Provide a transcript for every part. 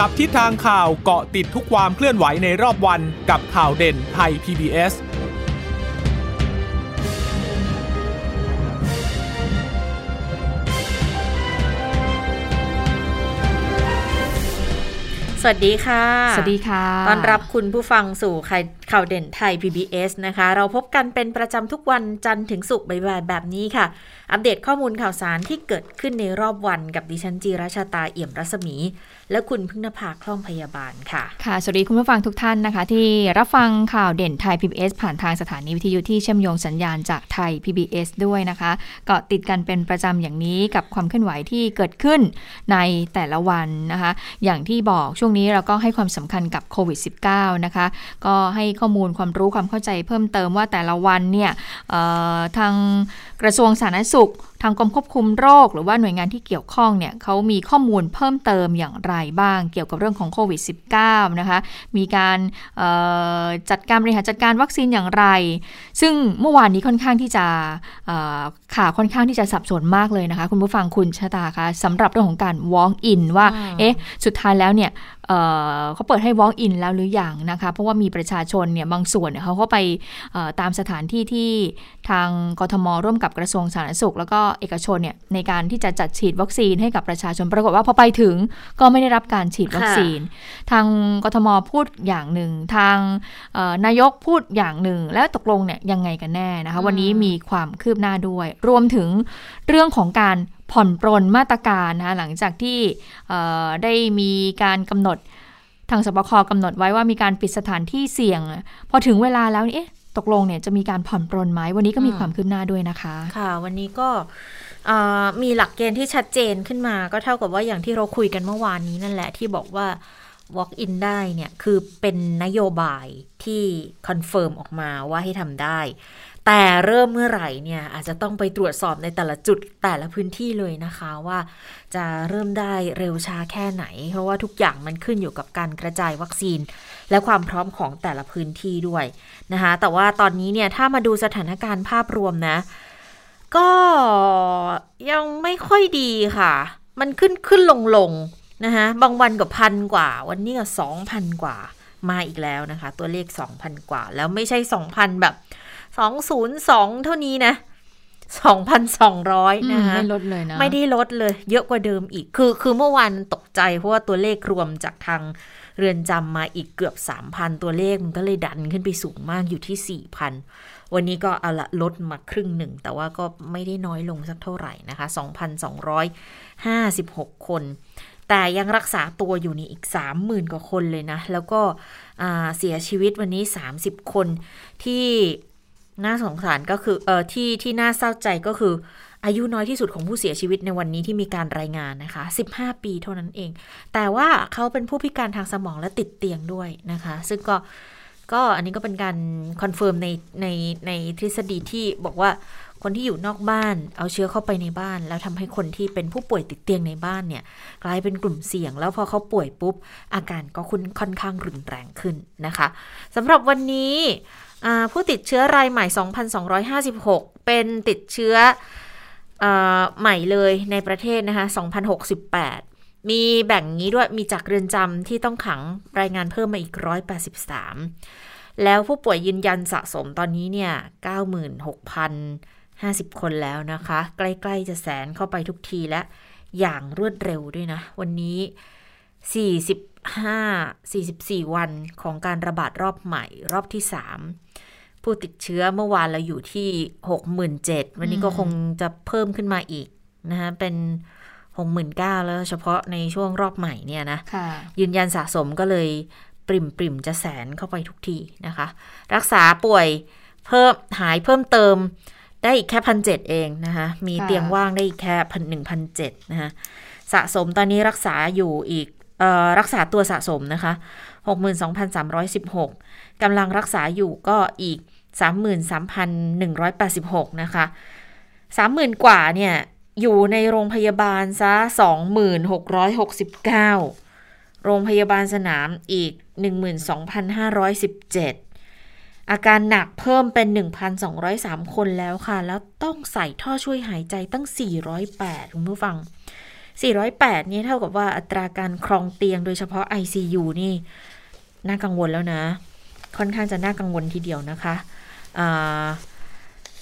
จับทิศทางข่าวเกาะติดทุกความเคลื่อนไหวในรอบวันกับข่าวเด่นไทย PBS สวัสดีค่ะ สวัสดีค่ะ ต้อนรับคุณผู้ฟังสู่ข่าวเด่นไทย PBS นะคะ เราพบกันเป็นประจำทุกวันจันทร์ถึงศุกร์บ่ายๆแบบนี้ค่ะ อัปเดตข้อมูลข่าวสารที่เกิดขึ้นในรอบวันกับดิฉันจีราชาตาเอี่ยมรัศมี และคุณพึ่งนภาคล่องพยาบาลค่ะ ค่ะ สวัสดีคุณผู้ฟังทุกท่านนะคะ ที่รับฟังข่าวเด่นไทย PBS ผ่านทางสถานีวิทยุที่เชื่อมโยงสัญญาณจากไทย PBS ด้วยนะคะเกาะติดกันเป็นประจำอย่างนี้กับความเคลื่อนไหวที่เกิดขึ้นในแต่ละวันนะคะ อย่างที่บอกช่วงนี้เราก็ให้ความสำคัญกับโควิด -19 นะคะ ก็ให้ข้อมูลความรู้ความเข้าใจเพิ่มเติมว่าแต่ละวันเนี่ยทางกระทรวงสาธารณสุขทางกรมควบคุมโรค หรือว่าหน่วยงานที่เกี่ยวข้องเนี่ยเขามีข้อมูลเพิ่มเติมอย่างไรบ้าง เกี่ยวกับเรื่องของโควิด -19 นะคะ มีการจัดการบริหารจัดการวัคซีนอย่างไร ซึ่งเมื่อวานนี้ค่อนข้างที่จะข่าวค่อนข้างที่จะสับสนมากเลยนะคะ คุณผู้ฟังคุณชะตาคะสำหรับเรื่องของการ walk in ว่าเอ๊ะสุดท้ายแล้วเนี่ยเขาเปิดให้ walk in แล้วหรืออยังนะคะ เพราะว่ามีประชาชนเนี่ยบางส่วนเขาก็ไปตามสถานที่ที่ทางกทมร่วมกับกระทรวงสาธารณสุข แล้วก็เอกชนเนี่ยในการที่จะจัดฉีดวัคซีนให้กับประชาชนปรากฏว่าพอไปถึงก็ไม่ได้รับการฉีดวัคซีน ทางกทมพูดอย่างหนึ่ง ทางนายกพูดอย่างหนึ่ง แล้วตกลงเนี่ยยังไงกันแน่นะคะ วันนี้มีความคืบหน้าด้วย รวมถึงเรื่องของการผ่อนปรนมาตรการนะคะหลังจากที่ได้มีการกำหนดทางสบคกำหนดไว้ว่ามีการปิดสถานที่เสี่ยง พอถึงเวลาแล้วเอ๊ะ ตกลงเนี่ยจะมีการผ่อนปรนไหมวันนี้ก็มีความคืบหน้าด้วยนะคะ ค่ะ วันนี้ก็มีหลักเกณฑ์ที่ชัดเจนขึ้นมา ก็เท่ากับว่าอย่างที่เราคุยกันเมื่อวานนี้นั่นแหละที่บอกว่า walk in ได้เนี่ย คือเป็นนโยบายที่ confirm ออกมาว่าให้ทำได้ แต่เริ่มเมื่อไหร่เนี่ยอาจจะต้องไปตรวจสอบในแต่ละจุดแต่ละพื้นที่เลยนะคะว่าจะเริ่มได้เร็วช้าแค่ไหน เพราะว่าทุกอย่างมันขึ้นอยู่กับการกระจายวัคซีน และความพร้อมของแต่ละพื้นที่ด้วยนะคะแต่ว่าตอนนี้เนี่ยถ้ามาดูสถานการณ์ภาพรวมนะ ก็ยังไม่ค่อยดีค่ะ มันขึ้นขึ้นลงลงนะคะบางวันก็พันกว่า วันนี้ก็สองพันกว่ามาอีกแล้วนะคะ ตัวเลขสองพันกว่า แล้วไม่ใช่สองพันแบบ สองศูนย์สองเท่านี้นะสองพันสองร้อยนะคะไม่ลดเลยนะ ไม่ได้ลดเลย เยอะกว่าเดิมอีก คือ คือเมื่อวานตกใจ เพราะว่าตัวเลขรวมจากทางเรือนจำมาอีกเกือบสามพันตัวเลขมันก็เลยดันขึ้นไปสูงมากอยู่ที่สี่พันวันนี้ก็เอาละลดมาครึ่งหนึ่ง แต่ว่าก็ไม่ได้น้อยลงสักเท่าไหร่นะคะสองพันสองร้อยห้าสิบหกคน แต่ยังรักษาตัวอยู่นี่อีกสามหมื่นกว่าคนเลยนะ แล้วก็เสียชีวิตวันนี้สามสิบคนที่ น่าสงสารก็คือเออที่ที่น่าเศร้าใจก็คือ อายุน้อยที่สุดของผู้เสียชีวิตในวันนี้ที่มีการรายงานนะคะ 15 ปีเท่านั้นเอง แต่ว่าเขาเป็นผู้พิการทางสมองและติดเตียงด้วยนะคะ ซึ่งก็ก็อันนี้ก็เป็นการ confirm ในในในทฤษฎีที่บอกว่าคนที่อยู่นอกบ้านเอาเชื้อเข้าไปในบ้าน แล้วทำให้คนที่เป็นผู้ป่วยติดเตียงในบ้านเนี่ย กลายเป็นกลุ่มเสี่ยง แล้วพอเขาป่วยปุ๊บ อาการก็คุณค่อนข้างรุนแรงขึ้นนะคะสำหรับวันนี้ ผู้ติดเชื้อรายใหม่ 2,256 เป็นติดเชื้ออใหม่เลยในประเทศนะคะ2,068 มีแบ่งงี้ด้วย มีจากเรือนจำที่ต้องขังรายงานเพิ่มมาอีก 183 แล้วผู้ป่วยยืนยันสะสมตอนนี้เนี่ย 96,050 คนแล้วนะคะ ใกล้ๆจะแสนเข้าไปทุกทีและอย่างรวดเร็วด้วยนะ วันนี้ 40 5 44 วันของการระบาดรอบใหม่รอบที่ 3 ผู้ติดเชื้อเมื่อวานเราอยู่ที่67,000วันนี้ก็คงจะเพิ่มขึ้นมาอีกนะคะเป็น69,000แล้วเฉพาะในช่วงรอบใหม่เนี่ยนะะยืนยันสะสมก็เลยปริมปริมจะแสนเข้าไปทุกทีนะคะ รักษาป่วยเพิ่มหายเพิ่มเติมได้อีกแค่พันเเองนะคะ มีเตียงว่างได้อีกแค่พันหนึ่งพันเจ็ดนะคะสะสมตอนนี้รักษาอยู่อีกรักษาตัวสะสมนะคะ 62,316กำลังรักษาอยู่ก็อีก 33,186 นะคะ 30,000 กว่าเนี่ย อยู่ในโรงพยาบาลซะ 2669 โรงพยาบาลสนามอีก 12,517อาการหนักเพิ่มเป็น 1,203 คนแล้วค่ะ แล้วต้องใส่ท่อช่วยหายใจตั้ง 408 คุณผู้ฟัง 408 นี่เท่ากับว่าอัตราการครองเตียงโดยเฉพาะ ICU นี่ น่ากังวลแล้วนะ ค่อนข้างจะน่ากังวลทีเดียวนะคะะ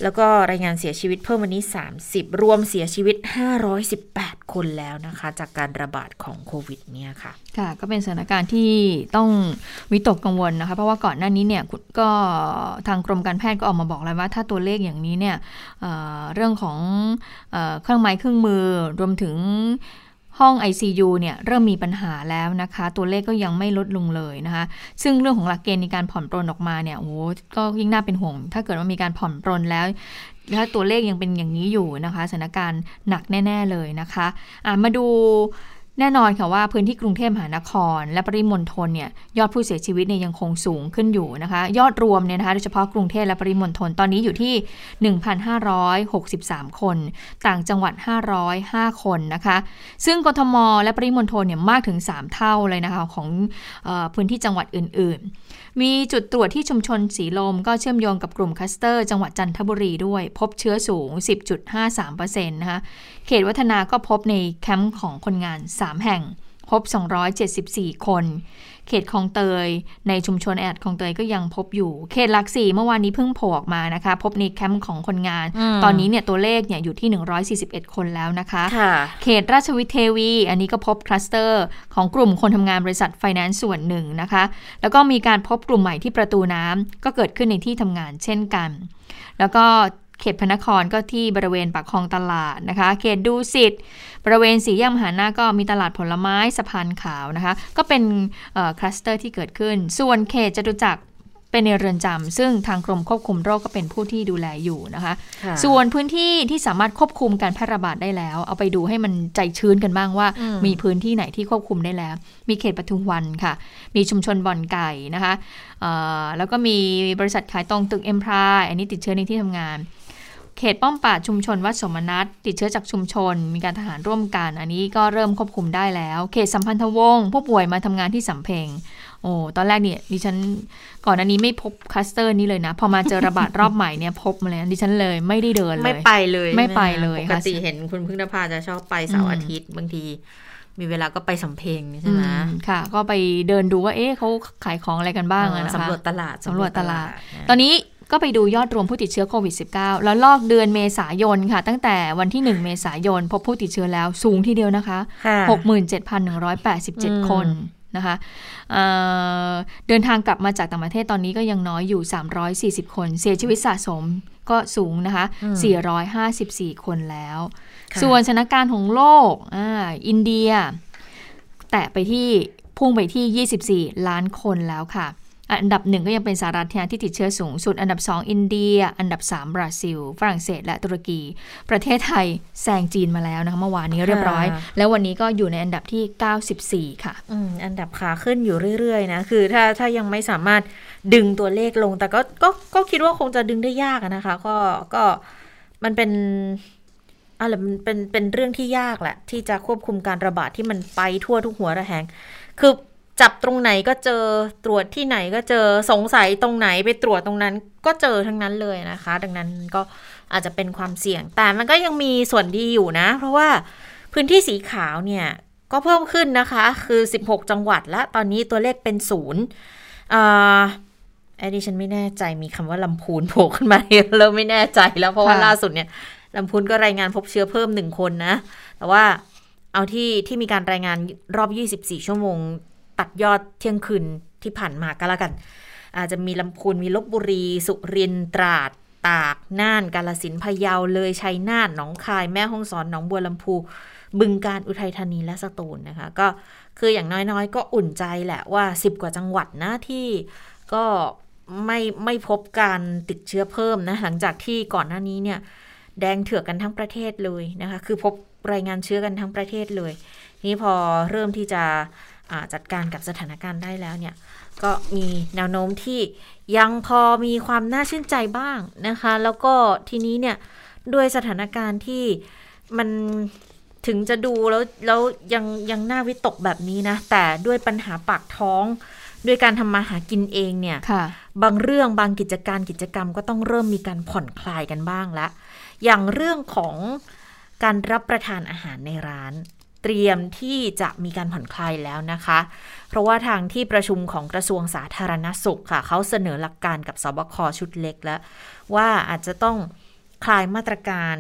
แล้วก็รายงานเสียชีวิตเพิ่มวันนี้ 30 รวมเสียชีวิต 518 คนแล้วนะคะ จากการระบาดของโควิดเนี่ยค่ะ ค่ะ ก็เป็นสถานการณ์ที่ต้องวิตกกังวลนะคะ เพราะว่าก่อนหน้านี้เนี่ยก็ทางกรมการแพทย์ก็ออกมาบอกแล้วว่า ถ้าตัวเลขอย่างนี้เนี่ยเเรื่องของเอเครื่องไม้เครื่องมือรวมถึง ห้อง ICU เนี่ยเริ่มมีปัญหาแล้วนะคะ ตัวเลขก็ยังไม่ลดลงเลยนะคะ ซึ่งเรื่องของหลักเกณฑ์ในการผ่อนปรนออกมาเนี่ยโอ้ก็ยิ่งน่าเป็นห่วง ถ้าเกิดว่ามีการผ่อนปรนแล้วถ้าตัวเลขยังเป็นอย่างนี้อยู่นะคะสถานการณ์หนักแน่ ๆเลยนะคะะมาดู แน่นอนค่ะว่าพื้นที่กรุงเทพมหานคร และปริมณฑลเนี่ยยอดผู้เสียชีวิตเนี่ยยังคงสูงขึ้นอยู่นะคะ ยอดรวมเนี่ยนะคะโดยเฉพาะกรุงเทพและปริมณฑลตอนนี้อยู่ที่ 1,563 คน ต่างจังหวัด 505 คนนะคะ ซึ่งกทม และปริมณฑลเนี่ยมากถึง 3 เท่าเลยนะคะของอพื้นที่จังหวัดอื่น ๆ มีจุดตรวจที่ชุมชนสีลม ก็เชื่อมโยงกับกลุ่มคัสเตอร์ จังหวัดจันทบุรีด้วย พบเชื้อสูง 10.53%นะคะเขตวัฒนาก็พบในแคมป์ของคนงาน3 แห่ง พบ 274 คน เขตคลองเตย ในชุมชนแออัดคลองเตยก็ยังพบอยู่ เขตหลักสี่เมื่อวานนี้เพิ่งโผล่ออกมานะคะ พบในแคมป์ของคนงาน ตอนนี้เนี่ยตัวเลขเนี่ยอยู่ที่ 141 คนแล้วนะคะเขตราชวิเทวี อันนี้ก็พบคลัสเตอร์ของกลุ่มคนทำงานบริษัทไฟแนนซ์ส่วนหนึ่งนะคะ แล้วก็มีการพบกลุ่มใหม่ที่ประตูน้ำก็เกิดขึ้นในที่ทำงานเช่นกัน แล้วก็ เขตพระนครก็ที่บริเวณปากคลองตลาดนะคะ เขตดูสิทธิ์บริเวณสี่แยกมหานาก็มีตลาดผลไม้สะพานขาวนะคะ ก็เป็นคลัสเตอร์ที่เกิดขึ้น ส่วนเขตจตุจักรเป็นในเรือนจำซึ่งทางกรมควบคุมโรคก็เป็นผู้ที่ดูแลอยู่นะคะ ส่วนพื้นที่ที่สามารถควบคุมการแพร่ระบาดได้แล้ว เอาไปดูให้มันใจชื้นกันบ้างว่า มีพื้นที่ไหนที่ควบคุมได้แล้ว มีเขตปทุมวันค่ะ มีชุมชนบ่อนไก่นะคะแล้วก็มีบริษัทขายตรงตึกเอ็มพรายอันนี้ติดเชื้อในที่ทำงาน เขตป้อมปราดชุมชนวัดสมนัตติดเชื้อจากชุมชน มีการทหารร่วมกัน อันนี้ก็เริ่มควบคุมได้แล้ว เขตสัมพันธวงศ์ผู้ป่วยมาทำงานที่สำเพ็งโอ้ตอนแรกเนี่ยดิฉันก่อนอันนี้ไม่พบคลัสเตอร์นี้เลยนะ พอมาเจอระบาดรอบใหม่เนี่ยพบมาเลยดิฉันเลยไม่ได้เดินเลยไม่ไปเลยไม่ไปเลยปกติเห็นคุณพึ่งนภาจะชอบไปเสาร์อาทิตย์บางทีมีเวลาก็ไปสำเพ็งใช่ไหมค่ะ ก็ไปเดินดูว่า เอ๊ะเขาขายของอะไรกันบ้างนะคะสำรวจตลาดสำรวจตลาด ตอนนี้ ก็ไปดูยอดรวมผู้ติดเชื้อโควิด -19 แล้วลอกเดือนเมษายนค่ะ ตั้งแต่วันที่ 1 เมษายน พบผู้ติดเชื้อแล้วสูงทีเดียวนะคะ 67,187 คนนะคะเเดินทางกลับมาจากต่างประเทศตอนนี้ก็ยังน้อยอยู่ 340 คน เสียชีวิตสะสมก็สูงนะคะ 454 คนแล้ว ส่วนสถานการณ์ของโลกออินเดีย แตะไปที่พุ่งไปที่ 24 ล้านคนแล้วค่ะ อันดับหนึ่งก็ยังเป็นสหรัฐที่ติดเชื้อสูงสุด อันดับ 2 อินเดีย อันดับ 3 บราซิล ฝรั่งเศส และตุรกี ประเทศไทยแซงจีนมาแล้วนะคะเมื่อวานนี้เรียบร้อย แล้ววันนี้ก็อยู่ในอันดับที่ 94 ค่ะอันดับขาขึ้นอยู่เรื่อยๆนะคือถ้าถ้ายังไม่สามารถดึงตัวเลขลง แต่ก็ก็ก็คิดว่าคงจะดึงได้ยากนะคะ ก็ก็มันเป็นอะไรมันเป็นเป็นเรื่องที่ยากแหละ ที่จะควบคุมการระบาดที่มันไปทั่วทุกหัวระแหง คือ จับตรงไหนก็เจอตรวจที่ไหนก็เจอสงสัยตรงไหนไปตรวจตรงนั้น ก็เจอทั้งนั้นเลยนะคะ ดังนั้นก็อาจจะเป็นความเสี่ยง แต่มันก็ยังมีส่วนดีอยู่นะ เพราะว่าพื้นที่สีขาวเนี่ยก็เพิ่มขึ้นนะคะ คือ 16 จังหวัดและตอนนี้ตัวเลขเป็นศูนย์อ่าไอ้ดิฉันไม่แน่ใจมีคำว่าลำพูนโผล่ขึ้นมาเริ่มไม่แน่ใจแล้วเพราะว่าล่าสุดเนี่ยลำพูนก็รายงานพบเชื้อเพิ่มหนึ่งคนนะ แต่ว่าเอาที่ที่มีการรายงานรอบ 24 ชั่วโมง ตัดยอดเที่ยงคืนที่ผ่านมาก็แล้วกัน อาจจะมีลำพูนมีลบบุรี สุรินตราด ตาก น่าน กาลสินพะเยา เลย ชัยนาท หนองคาย แม่ฮ่องสอน หนองบัวลำพู บึงการ อุทัยธานี และสตูลนะคะ ก็คืออย่างน้อยๆ ก็อุ่นใจแหละว่า 10 กว่าจังหวัดนะที่ก็ไม่ไม่พบการติดเชื้อเพิ่มนะ หลังจากที่ก่อนหน้านี้เนี่ยแดงเถือกกันทั้งประเทศเลยนะคะ คือพบรายงานเชื้อกันทั้งประเทศเลย นี่พอเริ่มที่จะ จัดการกับสถานการณ์ได้แล้วเนี่ย ก็มีแนวโน้มที่ยังพอมีความน่าชื่นใจบ้างนะคะ แล้วก็ทีนี้เนี่ยด้วยสถานการณ์ที่มันถึงจะดูแล้วแล้วยังยังน่าวิตกแบบนี้นะ แต่ด้วยปัญหาปากท้อง ด้วยการทำมาหากินเองเนี่ยบางเรื่องบางกิจการกิจกรรมก็ต้องเริ่มมีการผ่อนคลายกันบ้างละ อย่างเรื่องของการรับประทานอาหารในร้าน เตรียมที่จะมีการผ่อนคลายแล้วนะคะ เพราะว่าทางที่ประชุมของกระทรวงสาธารณสุขค่ะเขาเสนอหลักการกับสบคชุดเล็กแล้ว ว่าอาจจะต้องคลายมาตรการ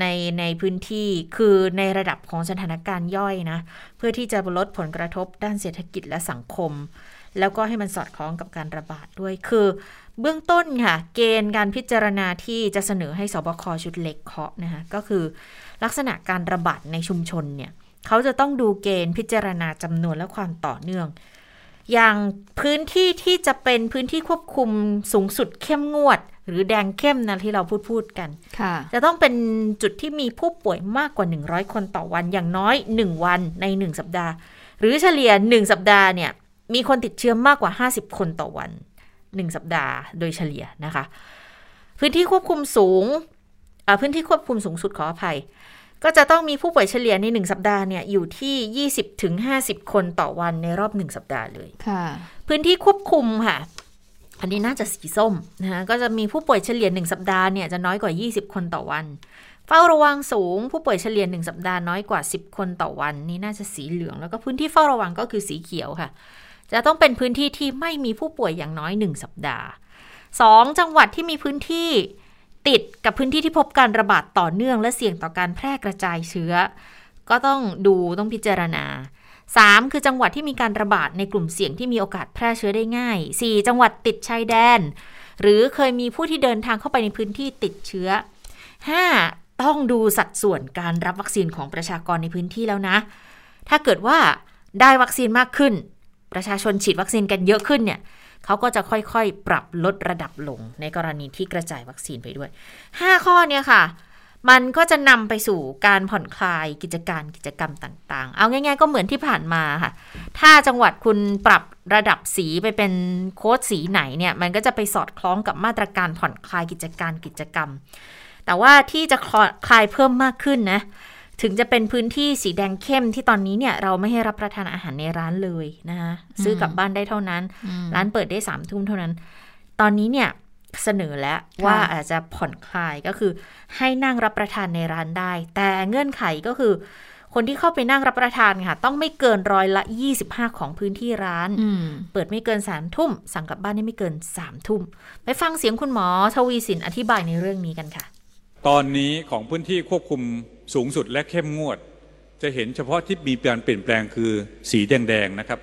ในในพื้นที่คือในระดับของสถานการณ์ย่อยนะ เพื่อที่จะลดผลกระทบด้านเศรษฐกิจและสังคม แล้วก็ให้มันสอดคล้องกับการระบาดด้วยคือ เบื้องต้นค่ะ เกณฑ์การพิจารณาที่จะเสนอให้สบคชุดเล็กเคาะนะคะก็คือลักษณะการระบาดในชุมชนเนี่ยเขาจะต้องดูเกณฑ์พิจารณาจำนวนและความต่อเนื่อง อย่างพื้นที่ที่จะเป็นพื้นที่ควบคุมสูงสุดเข้มงวด หรือแดงเข้มนะที่เราพูดพูดกันค่ะจะต้องเป็นจุดที่มีผู้ป่วยมากกว่า 100 คนต่อวันอย่างน้อย 1 วันใน 1 สัปดาห์ หรือเฉลี่ย 1 สัปดาห์เนี่ยมีคนติดเชื้อมากกว่า 50 คนต่อวัน 1 สัปดาห์โดยเฉลี่ยนะคะ พื้นที่ควบคุมสูงพื้นที่ควบคุมสูงสุดขออภัย ก็จะต้องมีผู้ป่วยเฉลี่ยใน 1 สัปดาห์เนี่ยอยู่ที่ 20ถึง50 คนต่อวันในรอบ 1 สัปดาห์เลยค่ะพื้นที่ควบคุมค่ะ อันนี้น่าจะสีส้มนะคะก็จะมีผู้ป่วยเฉลี่ย 1 สัปดาห์เนี่ยจะน้อยกว่า 20 คนต่อวันเฝ้าระวังสูงผู้ป่วยเฉลี่ย1สัปดาห์น้อยกว่า 10 คนต่อวัน นี่น่าจะสีเหลือง แล้วก็พื้นที่เฝ้าระวังก็คือสีเขียวค่ะ จะต้องเป็นพื้นที่ที่ไม่มีผู้ป่วยอย่างน้อย 1 สัปดาห์ 2 จังหวัดที่มีพื้นที่ติดกับพื้นที่ที่พบการระบาดต่อเนื่องและเสี่ยงต่อการแพร่กระจายเชื้อ ก็ต้องดูต้องพิจารณา 3. คือจังหวัดที่มีการระบาดในกลุ่มเสี่ยงที่มีโอกาสแพร่เชื้อได้ง่าย 4. จังหวัดติดชายแดน หรือเคยมีผู้ที่เดินทางเข้าไปในพื้นที่ติดเชื้อ 5. ต้องดูสัดส่วนการรับวัคซีนของประชากรในพื้นที่แล้วนะ ถ้าเกิดว่าได้วัคซีนมากขึ้น ประชาชนฉีดวัคซีนกันเยอะขึ้นเนี่ยเขาก็จะค่อยๆ ปรับลดระดับลงในกรณีที่กระจายวัคซีนไปด้วย 5 ข้อเนี่ยค่ะ มันก็จะนำไปสู่การผ่อนคลายกิจการกิจกรรมต่างๆ เอาง่ายๆ ก็เหมือนที่ผ่านมาค่ะ ถ้าจังหวัดคุณปรับระดับสีไปเป็นโค้ดสีไหนเนี่ย มันก็จะไปสอดคล้องกับมาตรการผ่อนคลายกิจการกิจกรรม แต่ว่าที่จะคลายเพิ่มมากขึ้นนะ ถึงจะเป็นพื้นที่สีแดงเข้มที่ตอนนี้เนี่ยเราไม่ให้รับประทานอาหารในร้านเลยนะคะซื้อกลับบ้านได้เท่านั้น ร้านเปิดได้สามทุ่มเท่านั้น ตอนนี้เนี่ยเสนอแล้วว่าอาจจะผ่อนคลายก็คือให้นั่งรับประทานในร้านได้ แต่เงื่อนไขก็คือ คนที่เข้าไปนั่งรับประทานค่ะ ต้องไม่เกินร้อยละ 25 ของพื้นที่ร้าน เปิดไม่เกินสามทุ่ม สั่งกลับบ้านได้ไม่เกินสามทุ่ม ไปฟังเสียงคุณหมอทวีสินอธิบายในเรื่องนี้กันค่ะ ตอนนี้ของพื้นที่ควบคุม สูงสุดและเข้มงวด จะเห็นเฉพาะที่มีการเปลี่ยนแปลงคือสีแดงๆนะครับ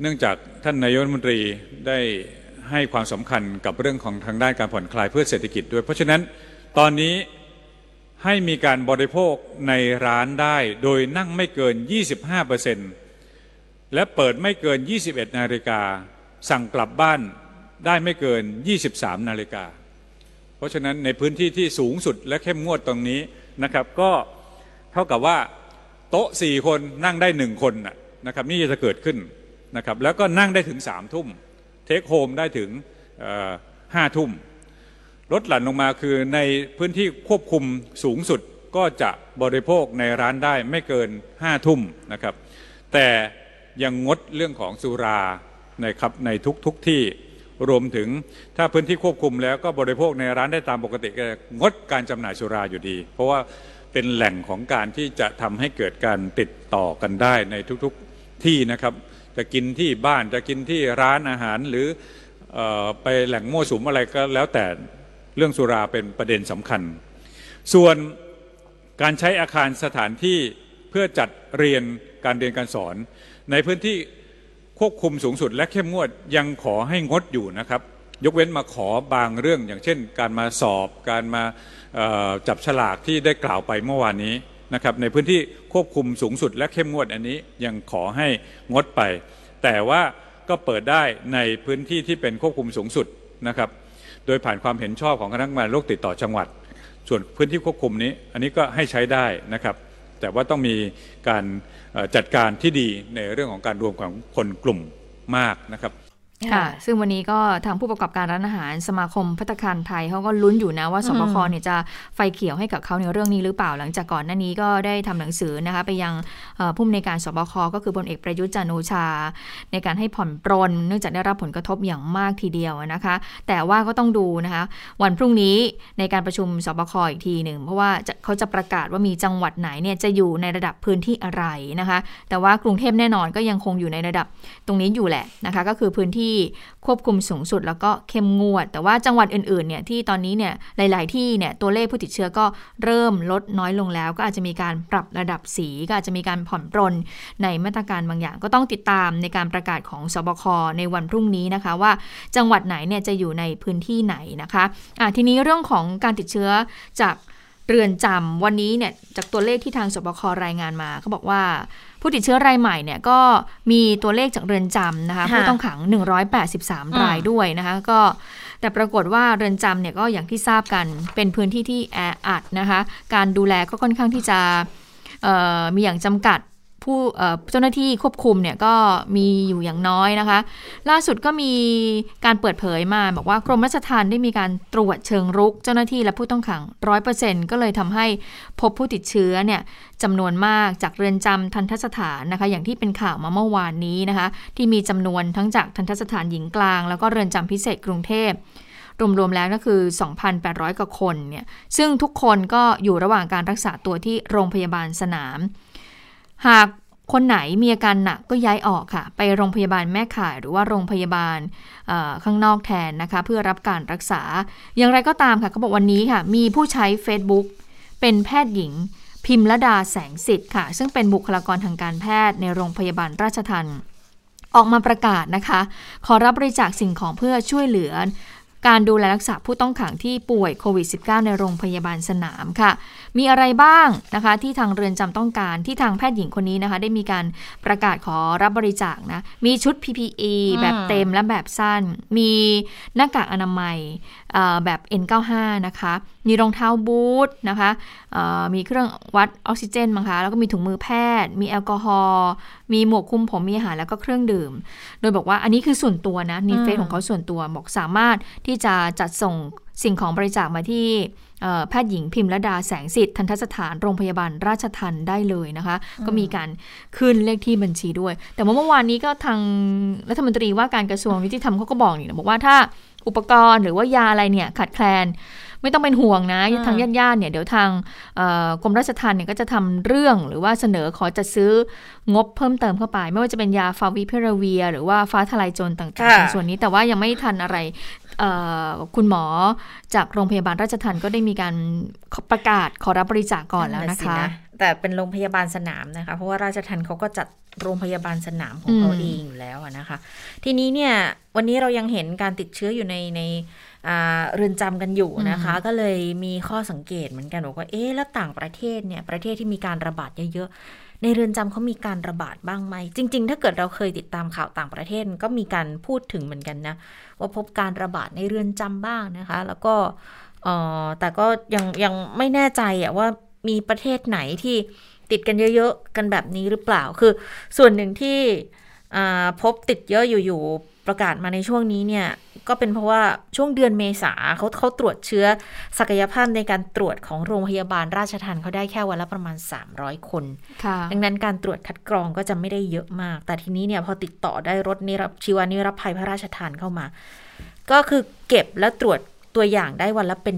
เนื่องจากท่านนายกรัฐมนตรีได้ให้ความสำคัญกับเรื่องของทางด้านการผ่อนคลายเพื่อเศรษฐกิจด้วย เพราะฉะนั้นตอนนี้ให้มีการบริโภคในร้านได้ โดยนั่งไม่เกิน 25%และเปิดไม่เกิน 21 นาฬิกา สั่งกลับบ้านได้ไม่เกิน 23 นาฬิกา เพราะฉะนั้นในพื้นที่ที่สูงสุดและเข้มงวดตรงนี้ นะครับ ก็เท่ากับว่าโต๊ะสี่คนนั่งได้หนึ่งคนนะครับ นี่จะเกิดขึ้นนะครับ แล้วก็นั่งได้ถึงสามทุ่มเทคโฮมได้ถึงห้าทุ่มลดหลั่นลงมาคือในพื้นที่ควบคุมสูงสุดก็จะบริโภคในร้านได้ไม่เกินห้าทุ่มนะครับ แต่ยังงดเรื่องของสุราในครับในทุกทุกที่ รวมถึงถ้าพื้นที่ควบคุมแล้วก็บริโภคในร้านได้ตามปกติก็งดการจำหน่ายสุราอยู่ดี เพราะว่าเป็นแหล่งของการที่จะทำให้เกิดการติดต่อกันได้ในทุกๆที่นะครับ จะกินที่บ้านจะกินที่ร้านอาหารหรืออไปแหล่งมั่วสุมอะไรก็แล้วแต่เรื่องสุราเป็นประเด็นสำคัญ ส่วนการใช้อาคารสถานที่เพื่อจัดเรียนการเรียนการสอน ในพื้นที่ ควบคุมสูงสุดและเข้มงวดยังขอให้งดอยู่นะครับ ยกเว้นมาขอบางเรื่อง อย่างเช่น การมาสอบการมาจับฉลากที่ได้กล่าวไปเมื่อวานนี้นะครับในพื้นที่ควบคุมสูงสุดและเข้มงวดอันนี้ยังขอให้งดไป แต่ว่าก็เปิดได้ในพื้นที่ที่เป็นควบคุมสูงสุดนะครับ โดยผ่านความเห็นชอบของคณะกรรมการโรคติดต่อจังหวัด ส่วนพื้นที่ควบคุมนี้ อันนี้ก็ให้ใช้ได้นะครับ แต่ว่าต้องมีการจัดการที่ดีในเรื่องของการรวมของคนกลุ่มมากนะครับ ค่ะ ซึ่งวันนี้ก็ทางผู้ประกอบการร้านอาหารสมาคมพัตคารไทยเขาก็ลุ้นอยู่นะว่าสบคเนี่ยจะไฟเขียวให้กับเขาในเรื่องนี้หรือเปล่าหลังจากก่อนหน้านี้ก็ได้ทำหนังสือนะคะไปยังผู้อำนวยการสบคก็คือพลเอกประยุทธ์จันโอชา ในการให้ผ่อนปรนเนื่องจากได้รับผลกระทบอย่างมากทีเดียวนะคะ แต่ว่าก็ต้องดูนะคะ วันพรุ่งนี้ในการประชุมสบคอีกทีหนึ่งเพราะว่าเขาจะประกาศว่ามีจังหวัดไหนเนี่ยจะอยู่ในระดับพื้นที่อะไรนะคะ แต่ว่ากรุงเทพแน่นอนก็ยังคงอยู่ในระดับตรงนี้อยู่แหละนะคะ ก็คือพื้นที่ควบคุมสูงสุดแล้วก็เข้มงวด แต่ว่าจังหวัดอื่นๆเนี่ยที่ตอนนี้เนี่ยหลาย ๆ ที่เนี่ยตัวเลขผู้ติดเชื้อก็เริ่มลดน้อยลงแล้ว ก็อาจจะมีการปรับระดับสีก็อาจจะมีการผ่อนปรนในมาตรการบางอย่าง ก็ต้องติดตามในการประกาศของสบคในวันพรุ่งนี้นะคะ ว่าจังหวัดไหนเนี่ยจะอยู่ในพื้นที่ไหนนะคะะทีนี้เรื่องของการติดเชื้อจากเรือนจำวันนี้เนี่ยจากตัวเลขที่ทางสบครายงานมาเขาบอกว่า ผู้ติดเชื้อรายใหม่เนี่ยก็มีตัวเลขจากเรือนจำนะคะผู้ต้องขัง 183 รายด้วยนะคะก็แต่ปรากฏว่าเรือนจำเนี่ยก็อย่างที่ทราบกันเป็นพื้นที่ที่แออัดนะคะการดูแลก็ค่อนข้างที่จะมีอย่างจำกัด ผู้เจ้าหน้าที่ควบคุมเนี่ยก็มีอยู่อย่างน้อยนะคะ ล่าสุดก็มีการเปิดเผยมาบอกว่ากรมราชทัณฑ์ได้มีการตรวจเชิงรุก เจ้าหน้าที่และผู้ต้องขังร้อยเปอร์เซ็นต์ก็เลยทำให้พบผู้ติดเชื้อเนี่ยจำนวนมากจากเรือนจำทันทสถานนะคะ อย่างที่เป็นข่าวมาเมื่อวานนี้นะคะ ที่มีจำนวนทั้งจากทันทสถานหญิงกลาง แล้วก็เรือนจำพิเศษกรุงเทพรวมๆแล้วก็คือ 2,800 กว่าคนเนี่ยซึ่งทุกคนก็อยู่ระหว่างการรักษาตัวที่โรงพยาบาลสนาม หากคนไหนมีอาการหนักก็ย้ายออกค่ะ ไปโรงพยาบาลแม่ข่ายหรือว่าโรงพยาบาลข้างนอกแทนนะคะ เพื่อรับการรักษา อย่างไรก็ตามค่ะเขาบอกวันนี้ค่ะ มีผู้ใช้ Facebook เป็นแพทย์หญิง พิมละดาแสงสิทธิ์ค่ะ ซึ่งเป็นบุคลากรทางการแพทย์ในโรงพยาบาลราชทันออกมาประกาศนะคะ ขอรับบริจาคสิ่งของเพื่อช่วยเหลือการดูแลรักษาผู้ต้องขังที่ป่วยโควิด -19 ในโรงพยาบาลสนามค่ะ มีอะไรบ้างนะคะ ที่ทางเรือนจำต้องการที่ทางแพทย์หญิงคนนี้นะคะ ได้มีการประกาศขอรับบริจาคนะมีชุด PPE แบบเต็มและแบบสั้น มีหน้ากากอนามัยแบบ N95 นะคะ มีรองเท้าบูทนะคะมีเครื่องวัดออกซิเจนมั้งคะแล้วก็มีถุงมือแพทย์ มีแอลกอฮอล์มีหมวกคุมผมมีอาหารแล้วก็เครื่องดื่ม โดยบอกว่าอันนี้คือส่วนตัวนะนี่เฟซของเขาส่วนตัวบอกสามารถที่จะจัดส่งสิ่งของบริจาคมาที่ แพทย์หญิงพิมรดาแสงสิทธิ์ทันทสถานโรงพยาบาลราชทันได้เลยนะคะ ก็มีการขึ้นเลขที่บัญชีด้วย แต่เมื่อวานนี้ก็ทางรัฐมนตรีว่าการกระทรวงยุติธรรมเขาก็บอกนี่นะบอกว่าถ้าอุปกรณ์หรือว่ายาอะไรเนี่ยขาดแคลน ไม่ต้องเป็นห่วงนะทางญาติญาติเนี่ยเดี๋ยวทางกรมราชทัณฑ์เนี่ยก็จะทำเรื่องหรือว่าเสนอขอจะซื้องบเพิ่มเติมเข้าไป ไม่ว่าจะเป็นยาฟาวิเพราเวีย หรือว่าฟ้าทลายโจรต่างๆส่วนนี้แต่ว่ายังไม่ทันอะไร คุณหมอจากโรงพยาบาลราชทันก็ได้มีการประกาศขอรับบริจาคก่อนแล้วนะคะ แต่เป็นโรงพยาบาลสนามนะคะ เพราะว่าราชทันเขาก็จัดโรงพยาบาลสนามของเขาเองอยู่แล้วนะคะ ทีนี้เนี่ยวันนี้เรายังเห็นการติดเชื้ออยู่ในในเรือนจำกันอยู่นะคะ ก็เลยมีข้อสังเกตเหมือนกันบอกว่าเอ๊ะแล้วต่างประเทศเนี่ยประเทศที่มีการระบาดเยอะๆ ในเรือนจำเขามีการระบาดบ้างไหม จริง ๆ ถ้าเกิดเราเคยติดตามข่าวต่างประเทศก็มีการพูดถึงเหมือนกันนะ ว่าพบการระบาดในเรือนจำบ้างนะคะ แล้วก็แต่ก็ยังยังไม่แน่ใจอะว่ามีประเทศไหนที่ติดกันเยอะ ๆ กันแบบนี้หรือเปล่า คือส่วนหนึ่งที่พบติดเยอะอยู่ๆ ประกาศมาในช่วงนี้เนี่ยก็เป็นเพราะว่าช่วงเดือนเมษาเขาเขาตรวจเชื้อศักยภาพในการตรวจของโรงพยาบาลราชทันเขาได้แค่วันละประมาณ 300 คนดังนั้นการตรวจคัดกรองก็จะไม่ได้เยอะมาก แต่ทีนี้เนี่ยพอติดต่อได้รถนิรับชีวานิรภัยพระราชทานเข้ามา ก็คือเก็บและตรวจตัวอย่างได้วันละเป็น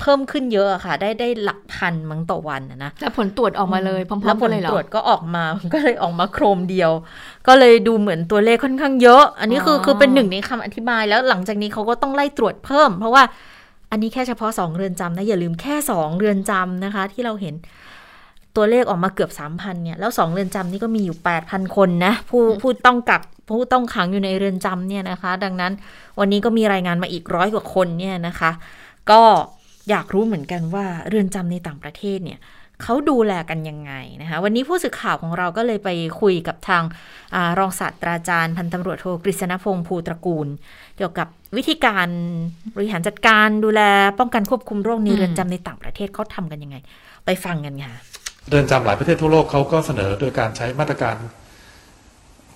เพิ่มขึ้นเยอะค่ะ ได้ได้หลักพันมั้งต่อวันนะแล้วผลตรวจออกมาเลยพร้อมๆกันเลยเหรอผลตรวจก็ออกมาก็เลยออกมาโครมเดียว ก็เลยดูเหมือนตัวเลขค่อนข้างเยอะ อันนี้คือคือเป็นหนึ่งในคำอธิบายแล้วหลังจากนี้เขาก็ต้องไล่ตรวจเพิ่ม เพราะว่าอันนี้แค่เฉพาะสองเรือนจำนะอย่าลืมแค่สองเรือนจำนะคะ ที่เราเห็นตัวเลขออกมาเกือบสามพันเนี่ยแล้วสองเรือนจำนี่ก็มีอยู่แปดพันคนนะผู้ผู้ต้องกักผู้ต้องขังอยู่ในเรือนจำเนี่ยนะคะ ดังนั้นวันนี้ก็มีรายงานมาอีกร้อยกว่าคนเนี่ยนะคะ ก็อยากรู้เหมือนกันว่าเรือนจำในต่างประเทศเนี่ยเขาดูแลกันยังไงนะคะวันนี้ผู้สื่อข่าวของเราก็เลยไปคุยกับทางอรองศาสตราจารย์พันตำรวจโทกฤษณพงศ์ภูตระกูล เกี่ยวกับวิธีการบริหารจัดการดูแลป้องกันควบคุมโรคในเรือนจำในต่างประเทศเขาทำกันยังไง ไปฟังกันค่ะเรือนจำหลายประเทศทั่วโลกเขาก็เสนอโดยการใช้มาตรการ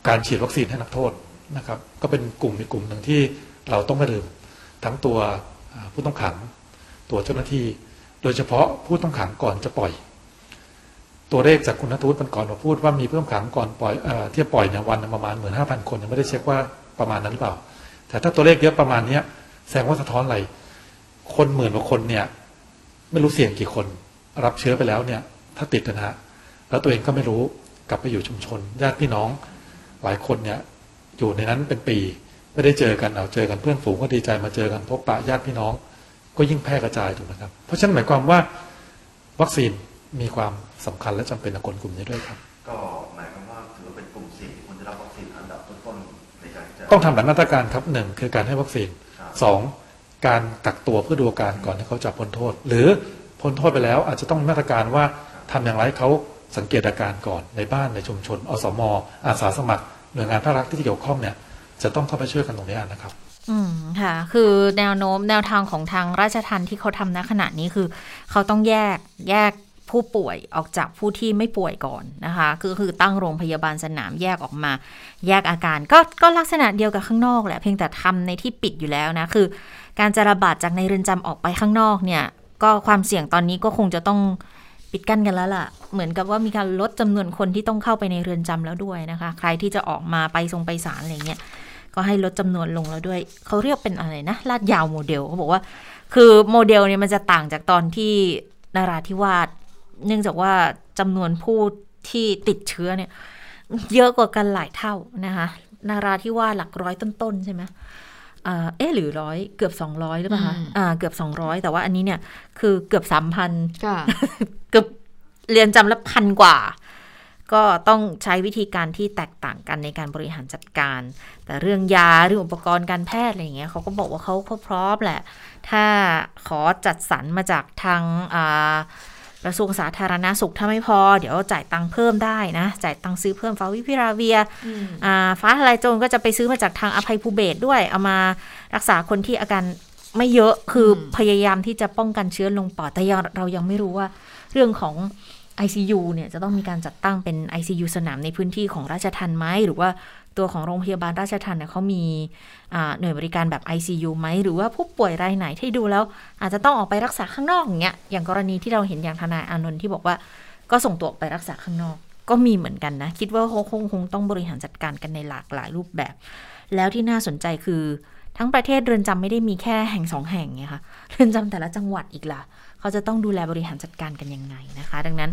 การฉีดวัคซีนให้นักโทษนะครับ ก็เป็นกลุ่มอีกกลุ่มหนึ่งที่เราต้องไม่ลืมทั้งตัวอ่า ผู้ต้องขัง ตัวเจ้าหน้าที่ โดยเฉพาะผู้ต้องขังก่อนจะปล่อย ตัวเลขจากคุณนัทวุฒิมันก่อนมาพูดว่ามีผู้ต้องขังก่อนปล่อยเอที่ปล่อยเนี่ยวันประมาณหมื่นห้าพันคนยังไม่ได้เช็คว่าประมาณนั้นหรือเปล่า แต่ถ้าตัวเลขเยอะประมาณเนี้ยแสดงว่าสะท้อนอะไร คนหมื่นกว่าคนเนี่ย ไม่รู้เสี่ยงกี่คน รับเชื้อไปแล้วเนี่ย ถ้าติดนะฮะแล้วตัวเองก็ไม่รู้กลับไปอยู่ชุมชน ญาติพี่น้องหลายคนเนี่ยอยู่ในนั้นเป็นปี ไม่ได้เจอกันเอาเจอกันเพื่อนฝูงก็ดีใจมาเจอกันพบปะญาติพี่น้อง ก็ยิ่งแพร่กระจายถูกไหมครับ เพราะฉะนั้นหมายความว่าวัคซีนมีความสำคัญและจำเป็นต่อคนกลุ่มนี้ด้วยครับ ก็หมายความว่าถือว่าเป็นกลุ่มเสี่ยงที่ควรจะรับวัคซีนอันดับต้นๆในการที่จะต้องทำหลายมาตรการครับหนึ่งคือการให้วัคซีนครับสองการกักตัวเพื่อดูอาการก่อนที่เขาจะพ้นโทษ หรือพ้นโทษไปแล้วอาจจะต้องมีมาตรการว่าทำอย่างไรให้เขาสังเกตอาการก่อนในบ้านในชุมชนอสมอาสาสมัครหน่วยงานภาครัฐที่เกี่ยวข้องเนี่ย จะต้องเข้าไปช่วยกันตรงนี้นะครับ อืมค่ะ คือแนวโน้มแนวทางของทางราชทันที่เขาทำณขณะนี้คือ เขาต้องแยกแยกผู้ป่วยออกจากผู้ที่ไม่ป่วยก่อนนะคะ คือคือตั้งโรงพยาบาลสนามแยกออกมา แยกอาการก็ก็ลักษณะเดียวกับข้างนอกแหละเพียงแต่ทำในที่ปิดอยู่แล้วนะ คือ การจะระบาดจากในเรือนจำออกไปข้างนอกเนี่ยก็ความเสี่ยงตอนนี้ก็คงจะต้องปิดกั้นกันแล้วล่ะ เหมือนกับว่ามีการลดจำนวนคนที่ต้องเข้าไปในเรือนจำแล้วด้วยนะคะ ใครที่จะออกมาไปทรงไปศาลอะไรเงี้ย ก็ให้ลดจำนวนลงแล้วด้วย เขาเรียกเป็นอะไรนะ ลาดยาวโมเดลเขาบอกว่า คือโมเดลเนี่ยมันจะต่างจากตอนที่นาราธิวาสเนื่องจากว่าจำนวนผู้ที่ติดเชื้อเนี่ย เยอะกว่ากันหลายเท่านะคะนาราธิวาสหลักร้อยต้นๆใช่ไหมอ่าเอ๊ะหรือร้อยเกือบสองร้อยหรือเปล่าคะอืมอ่าเกือบสองร้อยแต่ว่าอันนี้เนี่ย คือเกือบสามพันค่ะเกือบเรียนจำละพันกว่า ก็ต้องใช้วิธีการที่แตกต่างกันในการบริหารจัดการ แต่เรื่องยาเรื่องอุปกรณ์การแพทย์อะไรอย่างเงี้ยเขาก็บอกว่าเขาเขาพร้อมแหละ ถ้าขอจัดสรรมาจากทางอ่ากระทรวงสาธารณาสุขถ้าไม่พอ เดี๋ยวจ่ายตังค์เพิ่มได้นะ จ่ายตังค์ซื้อเพิ่มฟาวิพิราเวียอ่าฟ้าทลายโจรก็จะไปซื้อมาจากทางอภัยภูเบศรด้วย เอามารักษาคนที่อาการไม่เยอะคืออมพยายามที่จะป้องกันเชื้อลงปอดแต่ยังเรายังไม่รู้ว่าเรื่องของ ICU เนี่ยจะต้องมีการจัดตั้งเป็น ICU สนามในพื้นที่ของราชทันไหมหรือว่าตัวของโรงพยาบาลราชทันเนี่ยเขามีหน่วยบริการแบบ ICU ไหมหรือว่าผู้ป่วยรายไหนที่ดูแล้วอาจจะต้องออกไปรักษาข้างนอกอย่างเงี้ยอย่างกรณีที่เราเห็นอย่างทนายอานนท์ที่บอกว่าก็ส่งตัวออกไปรักษาข้างนอก ก็มีเหมือนกันนะ คิดว่าคงคงคงต้องบริหารจัดการกันในหลากหลายรูปแบบ แล้วที่น่าสนใจคือทั้งประเทศเรือนจำไม่ได้มีแค่แห่งสองแห่งไงคะเรือนจำแต่ละจังหวัดอีกล่ะ เขาจะต้องดูแลบริหารจัดการกันยังไงนะคะ ดังนั้น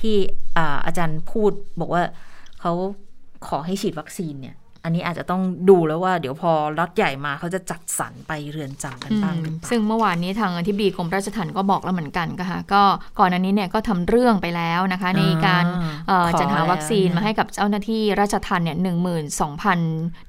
ที่อาอาจารย์พูดบอกว่าเขาขอให้ฉีดวัคซีนเนี่ย อันนี้อาจจะต้องดูแล้วว่าเดี๋ยวพอล็อตใหญ่มาเขาจะจัดสรรไปเรือนจำกันบ้างหรือเปล่าซึ่งเมื่อวานนี้ทางอธิบดีกรมราชทัณฑ์ก็บอกแล้วเหมือนกันค่ะก็ก่อนอันนี้เนี่ยก็ทำเรื่องไปแล้วนะคะ ในการเอ่อขอจัดหาวัคซีนแล้วมาให้กับเจ้าหน้าที่ราชทัณฑ์เนี่ยหนึ่งหมื่นสองพัน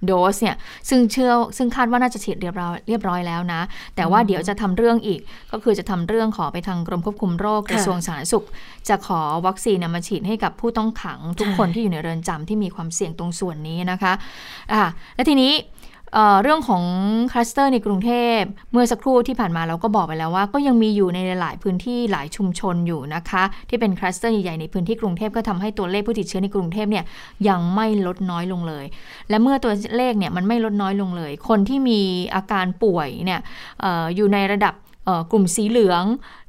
โดสเนี่ยซึ่งเชื่อซึ่งคาดว่าน่าจะฉีดเรียบร้อยเรียบร้อยแล้วนะ แต่ว่าเดี๋ยวจะทำเรื่องอีกก็คือจะทำเรื่องขอไปทางกรมควบคุมโรคกระทรวงสาธารณสุข จะขอวัคซีนเนี่ยมาฉีดให้กับผู้ต้องขังทุกคนที่อยู่ในเรือนจำที่มีความเสี่ยงตรงส่วนนี้นะคะอะและทีนี้เรื่องของคลัสเตอร์ในกรุงเทพ เมื่อสักครู่ที่ผ่านมาเราก็บอกไปแล้วว่า ก็ยังมีอยู่ในหลายพื้นที่หลายชุมชนอยู่นะคะ ที่เป็นคลัสเตอร์ใหญ่ๆในพื้นที่กรุงเทพก็ทำให้ตัวเลขผู้ติดเชื้อในกรุงเทพเนี่ยยังไม่ลดน้อยลงเลย และเมื่อตัวเลขเนี่ยมันไม่ลดน้อยลงเลย คนที่มีอาการป่วยเนี่ยออยู่ในระดับกลุ่มสีเหลือง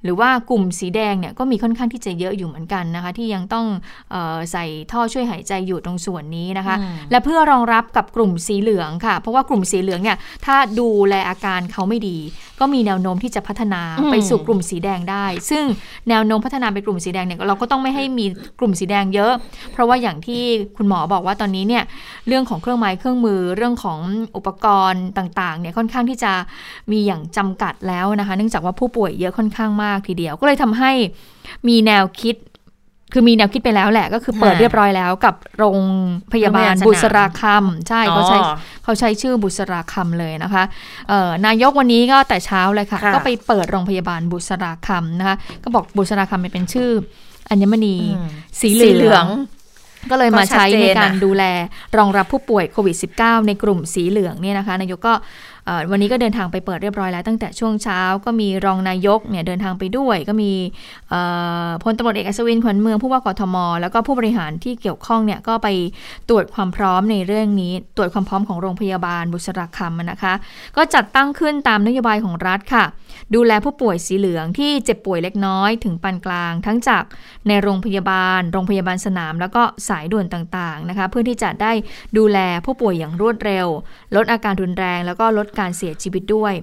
หรือว่ากลุ่มสีแดงเนี่ยก็มีค่อนข้างที่จะเยอะอยู่เหมือนกันนะคะ ที่ยังต้องเออใส่ท่อช่วยหายใจอยู่ตรงส่วนนี้นะคะอืมและเพื่อรองรับกับกลุ่มสีเหลืองค่ะ เพราะว่ากลุ่มสีเหลืองเนี่ยถ้าดูแลอาการเขาไม่ดี ก็มีแนวโน้มที่จะพัฒนาอืมไปสู่กลุ่มสีแดงได้ ซึ่งแนวโน้มพัฒนาไปกลุ่มสีแดงเนี่ยเราก็ต้องไม่ให้มีกลุ่มสีแดงเยอะ เพราะว่าอย่างที่คุณหมอบอกว่าตอนนี้เนี่ยเรื่องของเครื่องไม้เครื่องมือเรื่องของอุปกรณ์ต่างๆเนี่ยค่อนข้างที่จะมีอย่างจำกัดแล้วนะคะ เนื่องจากว่าผู้ป่วยเยอะค่อนข้างมากทีเดียว ก็เลยทำให้มีแนวคิด คือมีแนวคิดไปแล้วแหละ ก็คือเปิดค่ะเรียบร้อยแล้วกับโรงพยาบาลโรงพยาบาลสนามบุษราคำใช่เขาใช้อ๋อเขาใช้ชื่อบุษราคำเลยนะคะเอ่อนายกวันนี้ก็แต่เช้าเลยค่ะค่ะ ก็ไปเปิดโรงพยาบาลบุษราคำนะคะก็บอกบุษราคำเป็นชื่ออัญมณีอืมสีเหลืองก็เลยมาใช้ก็ชัดเจนในการอะดูแลรองรับผู้ป่วยโควิด -19 ในกลุ่มสีเหลืองเนี่ยนะคะ นายกก็เอ่อ วันนี้ก็เดินทางไปเปิดเรียบร้อยแล้วตั้งแต่ช่วงเช้าก็มีรองนายกเนี่ยเดินทางไปด้วย ก็มีพลตำรวจเอกอัศวินขวัญเมืองผู้ว่ากทม แล้วก็ผู้บริหารที่เกี่ยวข้องเนี่ยก็ไปตรวจความพร้อมในเรื่องนี้ ตรวจความพร้อมของโรงพยาบาลบุษราคำนะคะ ก็จัดตั้งขึ้นตามนโยบายของรัฐค่ะ ดูแลผู้ป่วยสีเหลืองที่เจ็บป่วยเล็กน้อยถึงปานกลาง ทั้งจากในโรงพยาบาล โรงพยาบาลสนาม แล้วก็สายด่วนต่างๆนะคะ เพื่อที่จะได้ดูแลผู้ป่วยอย่างรวดเร็ว ลดอาการรุนแรง แล้วก็ลดการเสียชีวิตด้วย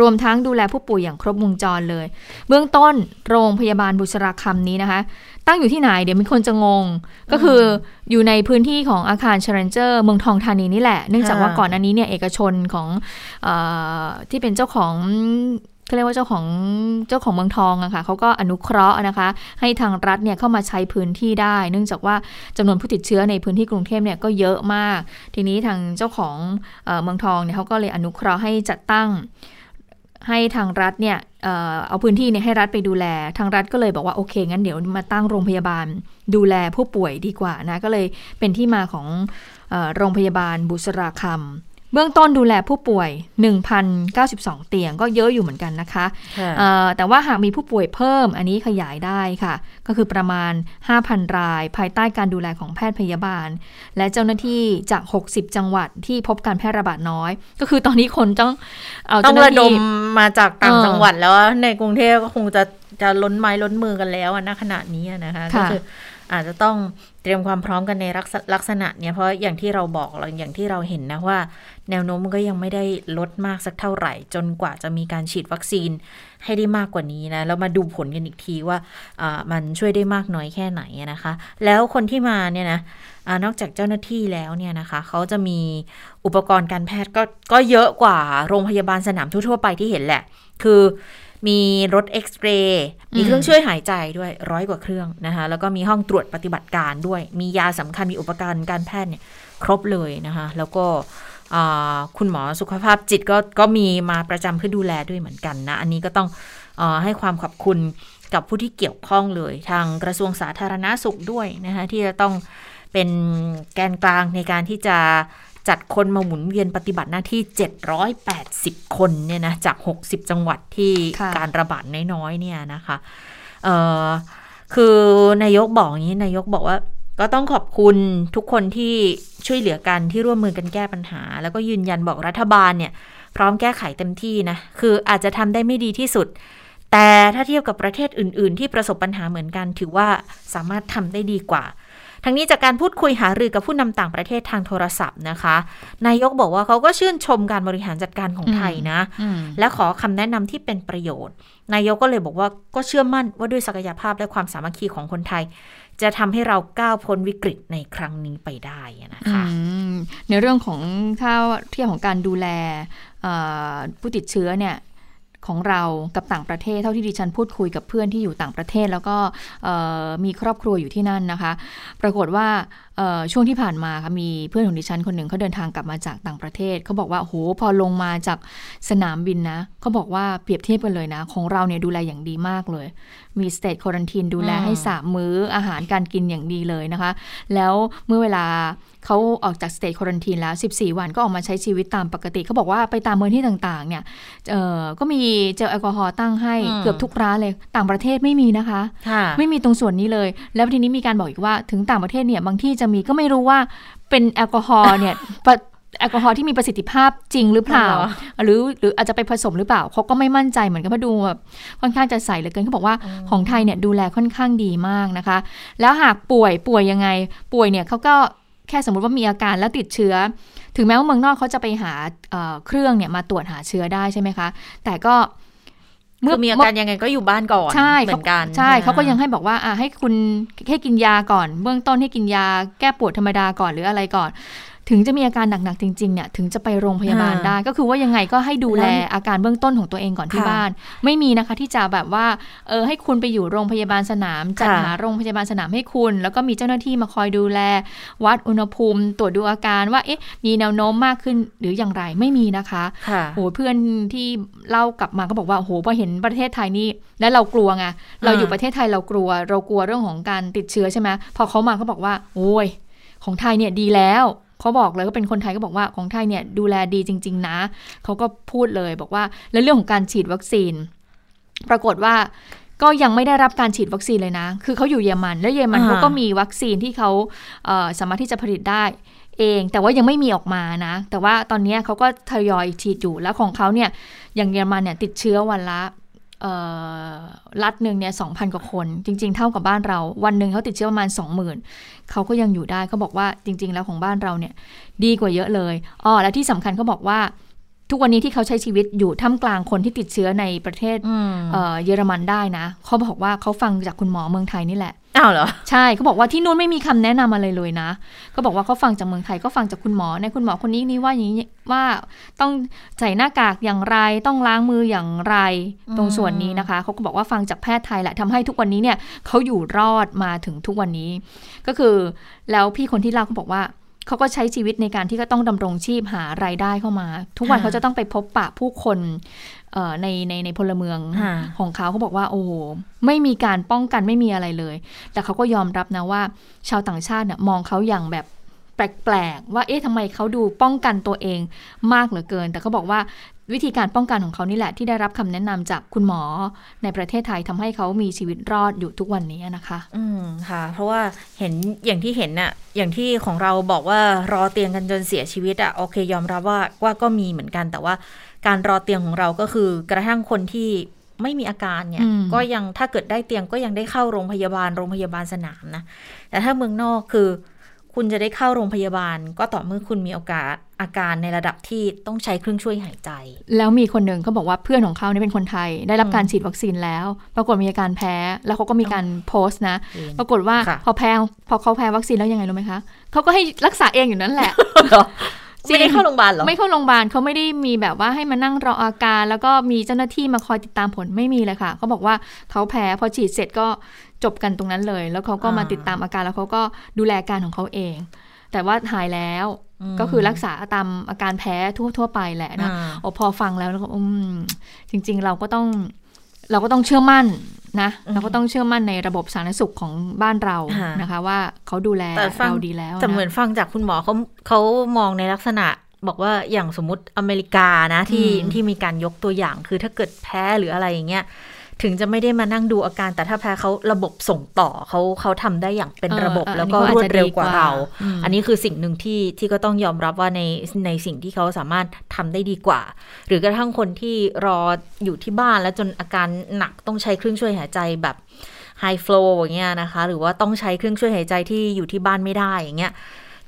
รวมทั้งดูแลผู้ป่วยอย่างครบวงจรเลย เบื้องต้นโรงพยาบาลบุษราคำนี้นะคะ ตั้งอยู่ที่ไหนเดี๋ยวมีคนจะงง ก็คืออยู่ในพื้นที่ของอาคารเช l นเจอร์ เมืองทองธานีนี่แหละ เนื่องจากว่าก่อนอันนี้เนี่ยเอกชนของอที่เป็นเจ้าของ เขาเรียกว่าเจ้าของเจ้าของเมืองทองอะค่ะเขาก็อนุเคราะห์นะคะ ให้ทางรัฐเนี่ยเข้ามาใช้พื้นที่ได้ เนื่องจากว่าจำนวนผู้ติดเชื้อในพื้นที่กรุงเทพเนี่ยก็เยอะมาก ทีนี้ทางเจ้าของเอมืองทองเนี่ยเขาก็เลยอนุเคราะห์ให้จัดตั้งให้ทางรัฐเนี่ยเอาพื้นที่เนี่ยให้รัฐไปดูแล ทางรัฐก็เลยบอกว่าโอเคงั้นเดี๋ยวมาตั้งโรงพยาบาลดูแลผู้ป่วยดีกว่านะก็เลยเป็นที่มาของออโรงพยาบาลบุษราคำ เบื้องต้นดูแลผู้ป่วย 1,092 เตียงก็เยอะอยู่เหมือนกันนะคะค่ะเอ่อแต่ว่าหากมีผู้ป่วยเพิ่มอันนี้ขยายได้ค่ะ ก็คือประมาณ 5,000 ราย ภายใต้การดูแลของแพทย์พยาบาล และเจ้าหน้าที่จาก 60 จังหวัดที่พบการแพร่ระบาดน้อย ก็คือตอนนี้คนต้องเอาต้อเจ้างหน้าระดที่มมาจากต่างเออจังหวัดแล้วอะในกรุงเทพก็คงจะจะล้นไม้ล้นมือกันแล้วอะณขณะนี้อะนะคะก็ค่ะคือ อาจจะต้องเตรียมความพร้อมกันในลักษณะเนี้ยเพราะอย่างที่เราบอกเราอย่างที่เราเห็นนะว่า แนวโน้มมันก็ยังไม่ได้ลดมากสักเท่าไหร่ จนกว่าจะมีการฉีดวัคซีนให้ได้มากกว่านี้นะแล้วมาดูผลกันอีกทีว่าามันช่วยได้มากน้อยแค่ไหนนะคะ แล้วคนที่มาเนี่ยนะอนอกจากเจ้าหน้าที่แล้วเนี่ยนะคะเขาจะมีอุปกรณ์การแพทย์ก็ก็เยอะกว่าโรงพยาบาลสนามทั่วๆไปที่เห็นแหละ คือ มีรถเอ็กซเรย์มีเครื่องช่วยหายใจด้วยร้อยกว่าเครื่องนะคะแล้วก็มีห้องตรวจปฏิบัติการด้วย มียาสำคัญมีอุปกรณ์การแพทย์เนี่ยครบเลยนะคะแล้วก็อ่าคุณหมอสุขภาพจิตก็ก็มีมาประจำเพื่อดูแลด้วยเหมือนกันนะ อันนี้ก็ต้องเออให้ความขอบคุณกับผู้ที่เกี่ยวข้องเลย ทางกระทรวงสาธารณาสุขด้วยนะคะที่จะต้องเป็นแกนกลางในการที่จะ จัดคนมาหมุนเวียนปฏิบัติหน้าที่ 780 คนเนี่ยนะจาก 60 จังหวัดที่ค่ะการระบาดน้อยๆเนี่ยนะคะเอ่อคือนายกบอกอย่างนี้นายกบอกว่าก็ต้องขอบคุณทุกคนที่ช่วยเหลือกันที่ร่วมมือกันแก้ปัญหา แล้วก็ยืนยันบอกรัฐบาลเนี่ย พร้อมแก้ไขเต็มที่นะ คืออาจจะทำได้ไม่ดีที่สุด แต่ถ้าเทียบกับประเทศอื่น ๆ ที่ประสบปัญหาเหมือนกัน ถือว่าสามารถทำได้ดีกว่า ทั้งนี้จากการพูดคุยหารือกับผู้นำต่างประเทศทางโทรศัพท์นะคะ นายกบอกว่าเขาก็ชื่นชมการบริหารจัดการของไทยนะอืมและขอคำแนะนำที่เป็นประโยชน์ นายกก็เลยบอกว่าก็เชื่อมั่นว่าด้วยศักยภาพและความสามัคคีของคนไทยจะทำให้เราก้าวพ้นวิกฤตในครั้งนี้ไปได้นะคะอืมในเรื่องของถ้าเทียบของการดูแลเอ่อผู้ติดเชื้อเนี่ย ของเรากับต่างประเทศเท่าที่ดิฉันพูดคุยกับเพื่อนที่อยู่ต่างประเทศ แล้วก็มีครอบครัวอยู่ที่นั่นนะคะ ปรากฏว่า ช่วงที่ผ่านมาค่ะมีเพื่อนของดิฉันคนหนึ่งเขาเดินทางกลับมาจากต่างประเทศเขาบอกว่าโหพอลงมาจากสนามบินนะเขาบอกว่าเปรียบเทียบกันเลยนะ ของเราเนี่ยดูแลอย่างดีมากเลย มี state quarantine ดูแลให้สามมื้ออาหารการกินอย่างดีเลยนะคะ แล้วเมื่อเวลาเขาออกจาก state quarantine แล้ว 14 วันก็ออกมาใช้ชีวิตตามปกติเขาบอกว่าไปตามเมืองที่ต่างๆเนี่ยเอ่อก็มีเจลแอลกอฮอล์ตั้งให้อืมเกือบทุกร้านเลยต่างประเทศไม่มีนะคะค่ะไม่มีตรงส่วนนี้เลย แล้วทีนี้มีการบอกอีกว่าถึงต่างประเทศเนี่ยบางที่จะมีก็ไม่รู้ว่าเป็นแอลกอฮอล์เนี่ยปะแอลกอฮอล์ที่มีประสิทธิภาพจริงหรือเปล่าอ๋อหรือหรืออาจจะไปผสมหรือเปล่าเขาก็ไม่มั่นใจเหมือนกันเพราะดูแบบค่อนข้างจะใส่เหลือเกินเขาบอกว่าของไทยเนี่ยดูแลค่อนข้างดีมากนะคะ แล้วหากป่วยป่วยยังไง ป่วยเนี่ยเขาก็แค่สมมติว่ามีอาการแล้วติดเชื้อ ถึงแม้ว่าเมืองนอกเขาจะไปหาเอ่อเครื่องเนี่ยมาตรวจหาเชื้อได้ใช่ไหมคะ แต่ก็ คือมีอาการยังไงก็อยู่บ้านก่อนใช่เหมือนกัน ใช่ไหมเขาก็ยังให้บอกว่าอะให้คุณให้กินยาก่อน เบื้องต้นให้กินยาแก้ปวดธรรมดาก่อนหรืออะไรก่อน ถึงจะมีอาการหนักๆจริงๆเนี่ยถึงจะไปโรงพยาบาลได้ ก็คือว่ายังไงก็ให้ดูแลอาการเบื้องต้นของตัวเองก่อนที่ค่ะบ้าน ไม่มีนะคะที่จะแบบว่าเออให้คุณไปอยู่โรงพยาบาลสนาม จัดค่ะหาโรงพยาบาลสนามให้คุณ แล้วก็มีเจ้าหน้าที่มาคอยดูแล วัดอุณหภูมิ ตรวจดูอาการว่าเอ๊ะมีแนวโน้มมากขึ้นหรืออย่างไรไม่มีนะคะค่ะโหเพื่อนที่เล่ากลับมาก็บอกว่าโหพอเห็นประเทศไทยนี่แล้วเรากลัวไงเราอยู่ประเทศไทยเรากลัว เรากลัวเรื่องของการติดเชื้อใช่ไหมพอเขามาเขาบอกว่า โอ้ยของไทยเนี่ยดีแล้ว เขาบอกเลยก็เป็นคนไทยก็บอกว่าของไทยเนี่ยดูแลดีจริง ๆ นะเขาก็พูดเลยบอกว่าแล้วเรื่องของการฉีดวัคซีน ปรากฏว่าก็ยังไม่ได้รับการฉีดวัคซีนเลยนะ คือเขาอยู่เยอรมัน แล้วเยอรมันอ่าเขาก็มีวัคซีนที่เขาเอ่อสามารถที่จะผลิตได้เอง แต่ว่ายังไม่มีออกมานะ แต่ว่าตอนนี้เขาก็ทยอยฉีดอยู่ แล้วของเขาเนี่ย อย่างเยอรมันเนี่ยติดเชื้อวันละเอ่อ รัฐหนึ่งเนี่ยสองพันกว่าคน จริง ๆ เท่ากับบ้านเรา วันหนึ่งเขาติดเชื้อประมาณสองหมื่นเขาก็ยังอยู่ได้เขาบอกว่าจริง ๆ แล้วของบ้านเราเนี่ยดีกว่าเยอะเลยอ๋อและที่สำคัญเขาบอกว่า ทุกวันนี้ที่เขาใช้ชีวิตอยู่ท่ามกลางคนที่ติดเชื้อในประเทศอืมเอ่อเยอรมันได้นะเขาบอกว่าเขาฟังจากคุณหมอเมืองไทยนี่แหละ อ้าวเหรอ ใช่เขาบอกว่าที่นู้นไม่มีคำแนะนำอะไรเลยนะเขาบอกว่าเขาฟังจากเมืองไทยก็ฟังจากคุณหมอในคุณหมอคนนี้นี่ว่าอย่างนี้ว่าต้องใส่หน้ากากอย่างไรต้องล้างมืออย่างไรตรงส่วนนี้นะคะเขาก็บอกว่าฟังจากแพทย์ไทยแหละทำให้ทุกวันนี้เนี่ยเขาอยู่รอดมาถึงทุกวันนี้ ก็คือแล้วพี่คนที่เล่าเขาบอกว่าเขาก็ใช้ชีวิตในการที่ก็ต้องดำรงชีพหารายได้เข้ามา ทุกวันค่ะเขาจะต้องไปพบปะผู้คนเอ่อ ในในในพลเมืองค่ะของเขาเขาบอกว่าโอ้โหไม่มีการป้องกันไม่มีอะไรเลย แต่เขาก็ยอมรับนะว่า ชาวต่างชาติเนี่ยมองเขาอย่างแบบแปลกๆว่าเอ๊ะทำไมเขาดูป้องกันตัวเองมากเหลือเกิน แต่เขาบอกว่าวิธีการป้องกันของเขานี่แหละที่ได้รับคำแนะนำจากคุณหมอในประเทศไทยทำให้เขามีชีวิตรอดอยู่ทุกวันนี้นะคะ อืมค่ะ เพราะว่าเห็นอย่างที่เห็นน่ะ อย่างที่ของเราบอกว่ารอเตียงกันจนเสียชีวิตอะโอเค ยอมรับว่าว่าก็มีเหมือนกันแต่ว่า การรอเตียงของเราก็คือกระทั่งคนที่ไม่มีอาการเนี่ยอืมก็ยังถ้าเกิดได้เตียงก็ยังได้เข้าโรงพยาบาลโรงพยาบาลสนามนะ แต่ถ้าเมืองนอกคือคุณจะได้เข้าโรงพยาบาล ก็ต่อเมื่อคุณมีโอกาสอาการในระดับที่ต้องใช้เครื่องช่วยหายใจ แล้วมีคนหนึ่งเขาบอกว่าเพื่อนของเขาเนี่ยเป็นคนไทย ได้รับการฉีดวัคซีนแล้ว ปรากฏมีอาการแพ้ แล้วเขาก็มีการโพสต์นะ ปรากฏว่าค่ะพอแพ้พอเขาแพ้วัคซีนแล้วยังไงรู้ไหมคะเขาก็ให้รักษาเองอยู่นั่นแหละ ไม่ได้เข้าโรงพยาบาลเหรอ ไม่เข้าโรงพยาบาลเขาไม่ได้มีแบบว่าให้มานั่งรออาการ แล้วก็มีเจ้าหน้าที่มาคอยติดตามผลไม่มีเลยค่ะเขาบอกว่าเขาแพ้พอฉีดเสร็จก็จบกันตรงนั้นเลย แล้วเขาก็มาอ่าติดตามอาการแล้วเขาก็ดูแลอาการของเขาเอง แต่ว่าหายแล้วอืมก็คือรักษาตามอาการแพ้ทั่วทั่วๆไปแหละนะอ่าโอ้พอฟังแล้วแล้วก็อืมจริง ๆ เราก็ต้องเราก็ต้องเชื่อมั่น นะเราก็ต้องเชื่อมั่นในระบบสาธารณสุขของบ้านเราค่ะนะคะ ว่าเขาดูแลแต่ฟังเราดีแล้วแต่เหมือนนะฟังจากคุณหมอเขาเขามองในลักษณะบอกว่าอย่างสมมติอเมริกานะที่อืมที่มีการยกตัวอย่างคือถ้าเกิดแพ้หรืออะไรอย่างเงี้ย ถึงจะไม่ได้มานั่งดูอาการ แต่ถ้าแพ้เขาระบบส่งต่อเขาเขาทำได้อย่างเป็นระบบเออแล้วก็อันนี้รวดเร็วกว่าอาจจะดีกว่าเราอืมอันนี้คือสิ่งหนึ่งที่ที่ก็ต้องยอมรับว่าในในสิ่งที่เขาสามารถทำได้ดีกว่า หรือกระทั่งคนที่รออยู่ที่บ้านแล้วจนอาการหนักต้องใช้เครื่องช่วยหายใจแบบไฮฟลูอย่างเงี้ยนะคะ หรือว่าต้องใช้เครื่องช่วยหายใจที่อยู่ที่บ้านไม่ได้อย่างเงี้ย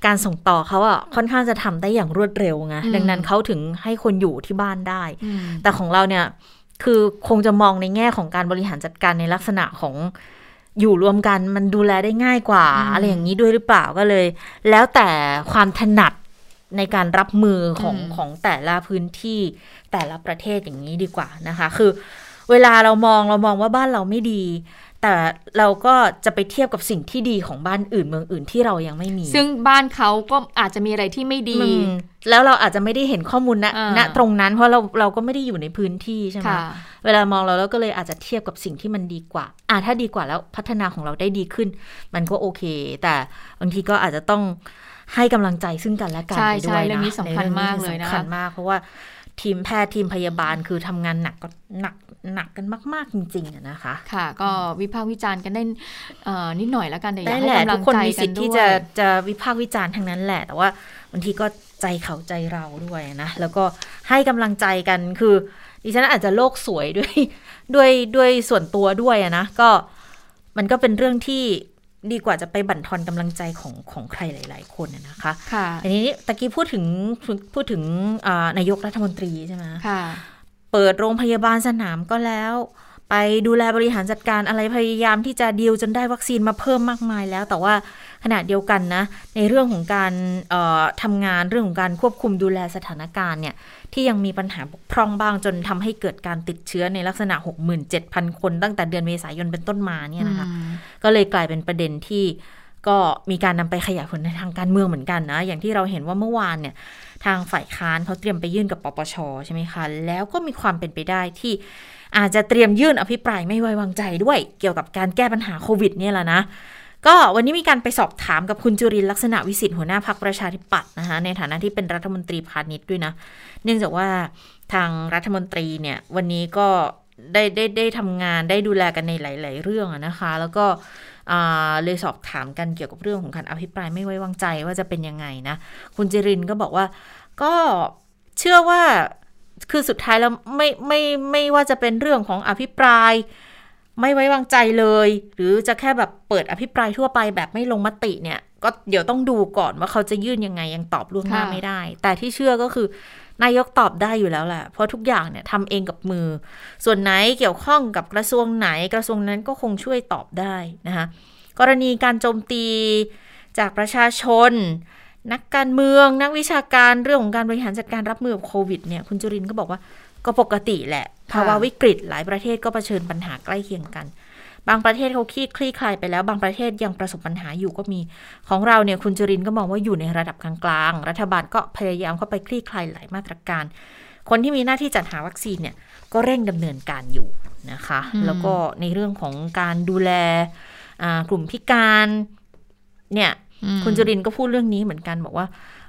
การส่งต่อเขาอะค่อนข้างจะทำได้อย่างรวดเร็วไงอืมดังนั้นเขาถึงให้คนอยู่ที่บ้านได้อืมแต่ของเราเนี่ย คือคงจะมองในแง่ของการบริหารจัดการในลักษณะของอยู่รวมกันมันดูแลได้ง่ายกว่าอืมอะไรอย่างนี้ด้วยหรือเปล่าก็เลย แล้วแต่ความถนัดในการรับมือของอืมของแต่ละพื้นที่แต่ละประเทศอย่างนี้ดีกว่านะคะ คือ เวลาเรามองเรามองว่าบ้านเราไม่ดี แต่เราก็จะไปเทียบกับสิ่งที่ดีของบ้านอื่นเมืองอื่นที่เรายังไม่มี ซึ่งบ้านเขาก็อาจจะมีอะไรที่ไม่ดีอืมแล้วเราอาจจะไม่ได้เห็นข้อมูลณอ่าณตรงนั้น เพราะเราเราก็ไม่ได้อยู่ในพื้นที่ใช่ไหมค่ะเวลามองเราแล้วก็เลยอาจจะเทียบกับสิ่งที่มันดีกว่า อ่าถ้าดีกว่าแล้วพัฒนาของเราได้ดีขึ้น มันก็โอเค แต่บางทีก็อาจจะต้องให้กำลังใจซึ่งกันและกันใช่ไปด้วยใช่นะเรื่องนี้สำคัญในมากเลยนะคะสำคัญมากเพราะว่า ทีมแพทย์ทีมพยาบาลคือทำงานหนักก็หนักหนักกันมาก ๆ จริงๆอะนะคะ ค่ะ ก็วิพากษ์วิจารณ์กันได้เอ่อนิดหน่อยแล้วกันแต่อยาได้กให้แหละกำลัทุงกคนใจมีกัสินทธิ์ด้ที่วจะยจะวิพากษ์วิจารณ์ทั้งนั้นแหละ แต่ว่าบางทีก็ใจเขาใจเราด้วยนะแล้วก็ให้กำลังใจกันคือดิฉันอาจจะโลกสวยด้วยด้วยด้วยส่วนตัวด้วยอะนะก็มันก็เป็นเรื่องที่ ดีกว่าจะไปบั่นทอนกำลังใจของของใครหลาย ๆ คนอะนะคะค่ะอันนี้ตะกี้พูดถึงพูดถึงอ่านายกรัฐมนตรีใช่ไหมค่ะ เปิดโรงพยาบาลสนามก็แล้ว ไปดูแลบริหารจัดการอะไรพยายามที่จะดีลจนได้วัคซีนมาเพิ่มมากมายแล้ว แต่ว่า ขณะเดียวกันนะ ในเรื่องของการเอ่อทำงานเรื่องของการควบคุมดูแลสถานการณ์เนี่ยที่ยังมีปัญหาบกพร่องบ้างจนทำให้เกิดการติดเชื้อในลักษณะ 67,000 คนตั้งแต่เดือนเมษายนเป็นต้นมาเนี่ยนะคะอืมก็เลยกลายเป็นประเด็นที่ก็มีการนำไปขยายผลในทางการเมืองเหมือนกันนะ อย่างที่เราเห็นว่าเมื่อวานเนี่ย ทางฝ่ายค้านเขาเตรียมไปยื่นกับปปชใช่ไหมคะ แล้วก็มีความเป็นไปได้ที่อาจจะเตรียมยื่นอภิปรายไม่ไว้วางใจด้วย เกี่ยวกับการแก้ปัญหาโควิดเนี่ยแหละนะ ก็วันนี้มีการไปสอบถามกับคุณจุรินทร์ลักษณะวิสิทธิ์หัวหน้าพักประชาธิปัตย์นะคะในฐานะที่เป็นรัฐมนตรีพาณิชย์ด้วยนะ เนื่องจากว่าทางรัฐมนตรีเนี่ยวันนี้ก็ได้ได้ได้ทำงานได้ดูแลกันในหลาย ๆ เรื่องนะคะ แล้วก็เลยสอบถามกันเกี่ยวกับเรื่องของการอภิปรายไม่ไว้วางใจว่าจะเป็นยังไงนะ คุณจิรินทร์ก็บอกว่าก็เชื่อว่าคือสุดท้ายแล้วไม่ไม่ไม่ว่าจะเป็นเรื่องของอภิปราย ไม่ไว้วางใจเลย หรือจะแค่แบบเปิดอภิปรายทั่วไปแบบไม่ลงมติเนี่ย ก็เดี๋ยวต้องดูก่อนว่าเขาจะยื่นยังไงยังตอบล่วงหน้าไม่ได้ แต่ที่เชื่อก็คือนายกตอบได้อยู่แล้วแหละ เพราะทุกอย่างเนี่ยทำเองกับมือ ส่วนไหนเกี่ยวข้องกับกระทรวงไหนกระทรวงนั้นก็คงช่วยตอบได้นะคะกรณีการโจมตีจากประชาชน นักการเมือง นักวิชาการเรื่องของการบริหารจัดการรับมือกับโควิดเนี่ยคุณจุรินก็บอกว่า ก็ปกติแหละ ภาวะวิกฤตหลายประเทศก็เผชิญปัญหาใกล้เคียงกัน บางประเทศเขาคลี่คลี่คลายไปแล้ว บางประเทศยังประสบปัญหาอยู่ก็มี ของเราเนี่ยคุณจุรินทร์ก็มองว่าอยู่ในระดับกลางๆ รัฐบาลก็พยายามเข้าไปคลี่คลายหลายมาตรการ คนที่มีหน้าที่จัดหาวัคซีนเนี่ยก็เร่งดำเนินการอยู่นะคะอืมแล้วก็ในเรื่องของการดูแลอ่ากลุ่มพิการเนี่ยอืมคุณจุรินทร์ก็พูดเรื่องนี้เหมือนกันบอกว่า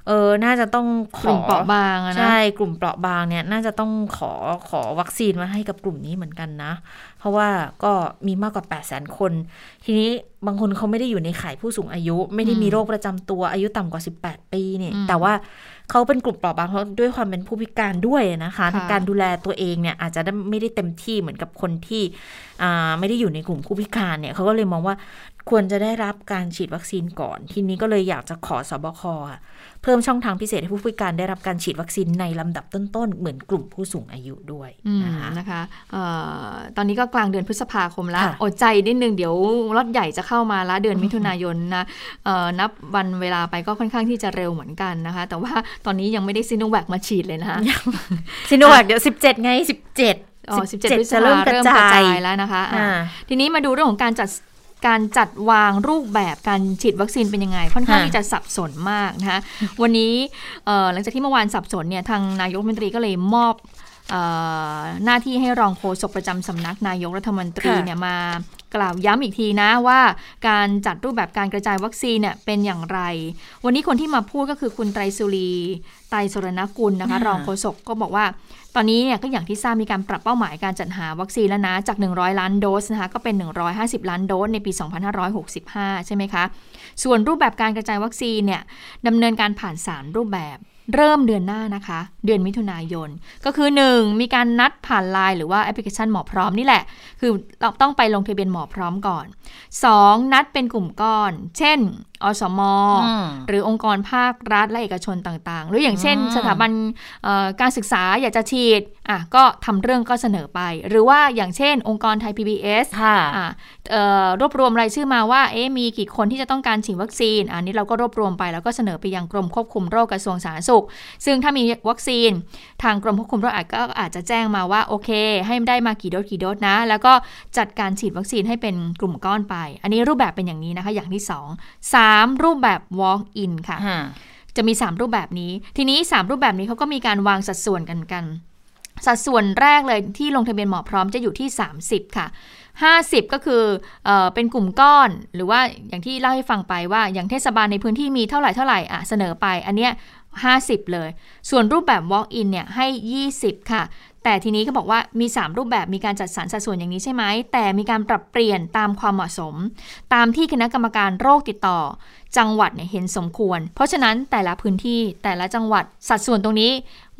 เออ น่าจะต้องขกอลุ่มเปราะบางอะนะ ใช่ กลุ่มเปราะบางเนี่ย น่าจะต้องขอขอวัคซีนมาให้กับกลุ่มนี้เหมือนกันนะ เพราะว่าก็มีมากกว่า 8 0 0 0 0 0 คน ทีนี้บางคนเขาไม่ได้อยู่ในข่ายผู้สูงอายุ ไม่ได้มีโรคประจำตัวอายุต่ำกว่า 18 ปีเนี่ยอืมแต่ว่าเขาเป็นกลุ่มเปราะบางเพราะด้วยความเป็นผู้พิการด้วยนะคะค่ะการดูแลตัวเองเนี่ยอาจจะไม่ได้เต็มที่เหมือนกับคนที่อ่าไม่ได้อยู่ในกลุ่มผู้พิการเนี่ยเขาก็เลยมองว่าควรจะได้รับการฉีดวัคซีนก่อน ทีนี้ก็เลยอยากจะขอสบคอะ เพิ่มช่องทางพิเศษให้ผู้พิการได้รับการฉีดวัคซีนในลำดับต้นๆ เหมือนกลุ่มผู้สูงอายุด้วยอืมนะคะนะคะเอ่อตอนนี้ก็กลางเดือนพฤษภาคมแล้วค่ะอดใจนิดนึงเดี๋ยวรถใหญ่จะเข้ามาละเดือนมิถุนายนนะเอ่อนับวันเวลาไปก็ค่อนข้างที่จะเร็วเหมือนกันนะคะ แต่ว่าตอนนี้ยังไม่ได้ซิโนแวคมาฉีดเลยนะคะซิโนแวคเดี๋ยว 17 ไง 17อ๋อ17พฤษจะภาเริ่มกระจายแล้วนะคะอะอ่าทีนี้มาดูเรื่องของการจัด การจัดวางรูปแบบการฉีดวัคซีนเป็นยังไง ค่อนข้างค่ะที่จะสับสนมากนะคะวันนี้เอ่อหลังจากที่เมื่อวานสับสนเนี่ยทางนายกรัฐมนตรีก็เลยมอบเอ่อ หน้าที่ให้รองโฆษกประจำสำนักนายกรัฐมนตรีค่ะเนี่ยมากล่าวย้ำอีกทีนะว่าการจัดรูปแบบการกระจายวัคซีนเนี่ยเป็นอย่างไร วันนี้คนที่มาพูดก็คือคุณไตรสุรีไตรสรณกุลนะคะค่ะรองโฆษกก็บอกว่า ตอนนี้เนี่ยก็อย่างที่ทราบมีการปรับเป้าหมายการจัดหาวัคซีนแล้วนะ จาก 100 ล้านโดสนะคะก็เป็น 150 ล้านโดสในปี 2565 ใช่ไหมคะ ส่วนรูปแบบการกระจายวัคซีนเนี่ยดำเนินการผ่าน 3 รูปแบบ เริ่มเดือนหน้านะคะ เดือนมิถุนายน ก็คือ 1 มีการนัดผ่านไลน์หรือว่าแอปพลิเคชันหมอพร้อมนี่แหละ คือเราต้องไปลงทะเบียนหมอพร้อมก่อน 2. นัดเป็นกลุ่มก้อน เช่น อสมอืมหรือองค์กรภาครัฐและเอกชนต่างๆ หรืออย่างเช่นอืมสถาบันเอ่อการศึกษาอยากจะฉีดอะก็ทำเรื่องก็เสนอไป หรือว่าอย่างเช่น องค์กรไทย PBS ค่ะอะเอ่อรวบรวมรายชื่อมาว่าเอ๊ะมีกี่คนที่จะต้องการฉีดวัคซีน อันนี้เราก็รวบรวมไปแล้วก็เสนอไปยังกรมควบคุมโรคกระทรวงสาธารณสุข ซึ่งถ้ามีวัคซีนทางกรมควบคุมโรคอาจก็อาจจะแจ้งมาว่าโอเค ให้ได้มากี่โดสกี่โดสนะ แล้วก็จัดการฉีดวัคซีนให้เป็นกลุ่มก้อนไป อันนี้รูปแบบเป็นอย่างนี้นะคะ อย่างที่สองสามรูปแบบ walk in ค่ะค่ะ จะมี 3 รูปแบบนี้ ทีนี้ 3 รูปแบบนี้เขาก็มีการวางสัดส่วนกันกัน สัดส่วนแรกเลยที่ลงทะเบียนหมอพร้อมจะอยู่ที่ 30 ค่ะ50 ก็คือเออเป็นกลุ่มก้อน หรือว่าอย่างที่เล่าให้ฟังไปว่าอย่างเทศบาลในพื้นที่มีเท่าไหร่เท่าไหร่อะเสนอไป อันเนี้ย 50 เลย ส่วนรูปแบบ walk in เนี่ยให้ 20 ค่ะ แต่ทีนี้ก็บอกว่ามี 3 รูปแบบมีการจัดสรรสัดส่วนอย่างนี้ใช่ไหม แต่มีการปรับเปลี่ยนตามความเหมาะสม ตามที่คณะกรรมการโรคติดต่อ จังหวัดเนี่ยเห็นสมควร เพราะฉะนั้นแต่ละพื้นที่แต่ละจังหวัดสัดส่วนตรงนี้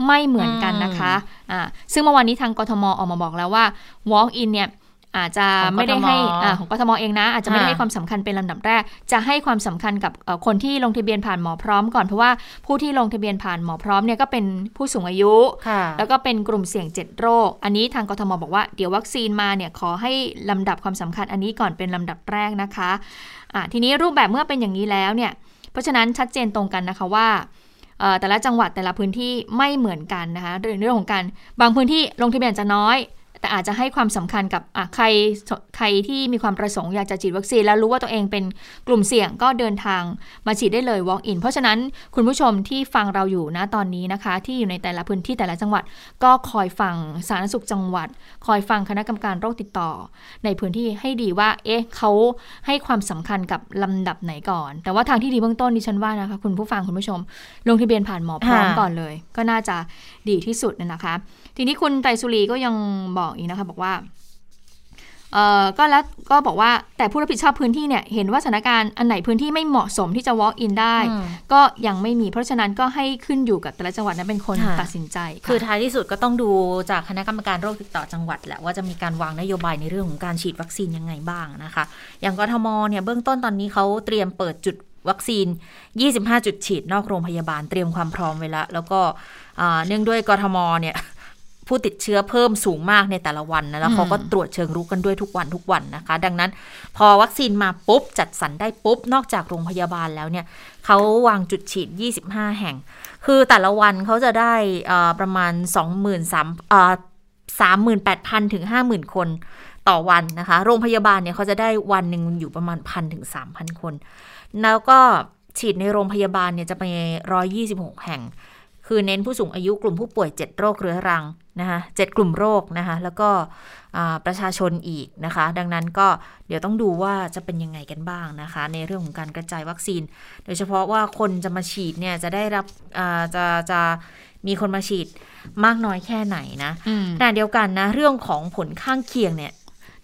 ไม่เหมือนกันนะคะอ่าซึ่งเมื่อวานนี้ทางกทมออกมาบอกแล้วว่า walk in เนี่ย อาจจะของไม่ได้ให้กทมอ่าของกทมเองนะ อาจจะไม่ได้ค่ะให้ความสำคัญเป็นลำดับแรก จะให้ความสำคัญกับเอ่อคนที่ลงทะเบียนผ่านหมอพร้อมก่อนเพราะว่าผู้ที่ลงทะเบียนผ่านหมอพร้อมเนี่ยก็เป็นผู้สูงอายุค่ะแล้วก็เป็นกลุ่มเสี่ยง 7 โรค อันนี้ทางกทมบอกว่าเดี๋ยววัคซีนมาเนี่ยขอให้ลำดับความสำคัญอันนี้ก่อนเป็นลำดับแรกนะคะอะทีนี้รูปแบบเมื่อเป็นอย่างนี้แล้วเนี่ยเพราะฉะนั้นชัดเจนตรงกันนะคะว่าเอ่อแต่ละจังหวัดแต่ละพื้นที่ไม่เหมือนกันนะคะเรื่องเรื่องของการบางพื้นที่ลงทะเบียนจะน้อย แต่อาจจะให้ความสำคัญกับอะใครใครที่มีความประสงค์อยากจะฉีดวัคซีน แล้วรู้ว่าตัวเองเป็นกลุ่มเสี่ยงก็เดินทางมาฉีดได้เลย walk in เพราะฉะนั้นคุณผู้ชมที่ฟังเราอยู่นะตอนนี้นะคะ ที่อยู่ในแต่ละพื้นที่แต่ละจังหวัด ก็คอยฟังสาธารณสุขจังหวัด คอยฟังคณะกรรมการโรคติดต่อ ในพื้นที่ให้ดีว่า เอ๊ะเขาให้ความสำคัญกับลำดับไหนก่อน แต่ว่าทางที่ดีเบื้องต้นดิฉันว่านะคะ คุณผู้ฟังคุณผู้ชม ลงทะเบียนผ่านหมอพร้อมค่ะก่อนเลย ก็น่าจะดีที่สุดนะนะคะ ทีนี้คุณไตรสุรีก็ยังบอกอีกนะคะบอกว่าเอ่อก็แล้วก็บอกว่าแต่ผู้รับผิดชอบพื้นที่เนี่ยเห็นว่าสถานการณ์อันไหนพื้นที่ไม่เหมาะสมที่จะ walk in ได้อืมก็ยังไม่มีเพราะฉะนั้นก็ให้ขึ้นอยู่กับแต่ละจังหวัดนั้นเป็นคนค่ะตัดสินใจะคือท้ายที่สุดก็ต้องดูจากคณะกรรมการโรคติดต่อจังหวัดแหละว่าจะมีการวางนโยบายในเรื่องของการฉีดวัคซีนยังไงบ้างนะคะ อย่างกทมเนี่ยเบื้องต้นตอนนี้เขาเตรียมเปิดจุดวัคซีน 25 จุดฉีดนอกโรงพยาบาลเตรียมความพร้อมไว้แล้วแล้วก็อ่าเนื่องด้วยกทมเนี่ย ผู้ติดเชื้อเพิ่มสูงมากในแต่ละวันนะแล้วเขาก็ตรวจเชิงรุกกันด้วยทุกวันทุกวันนะคะ ดังนั้นพอวัคซีนมาปุ๊บ จัดสรรได้ปุ๊บ นอกจากโรงพยาบาลแล้วเนี่ยเขาวางจุดฉีด 25 แห่ง คือแต่ละวันเขาจะได้เอ่อประมาณ 23,000เอ่อ38,000 ถึง 50,000 คนต่อวันนะคะ โรงพยาบาลเนี่ยเขาจะได้วันหนึ่งอยู่ประมาณ1,000ถึง3,000คน แล้วก็ฉีดในโรงพยาบาลเนี่ยจะไป 126 แห่ง คือเน้นผู้สูงอายุกลุ่มผู้ป่วย 7 โรคเรื้อรัง นะคะ7กลุ่มโรคนะคะแล้วก็อ่าประชาชนอีกนะคะ ดังนั้นก็เดี๋ยวต้องดูว่าจะเป็นยังไงกันบ้างนะคะ ในเรื่องของการกระจายวัคซีน โดยเฉพาะว่าคนจะมาฉีดเนี่ยจะได้รับอ่าจะจะมีคนมาฉีดมากน้อยแค่ไหนนะอืมขณะเดียวกันนะเรื่องของผลข้างเคียงเนี่ย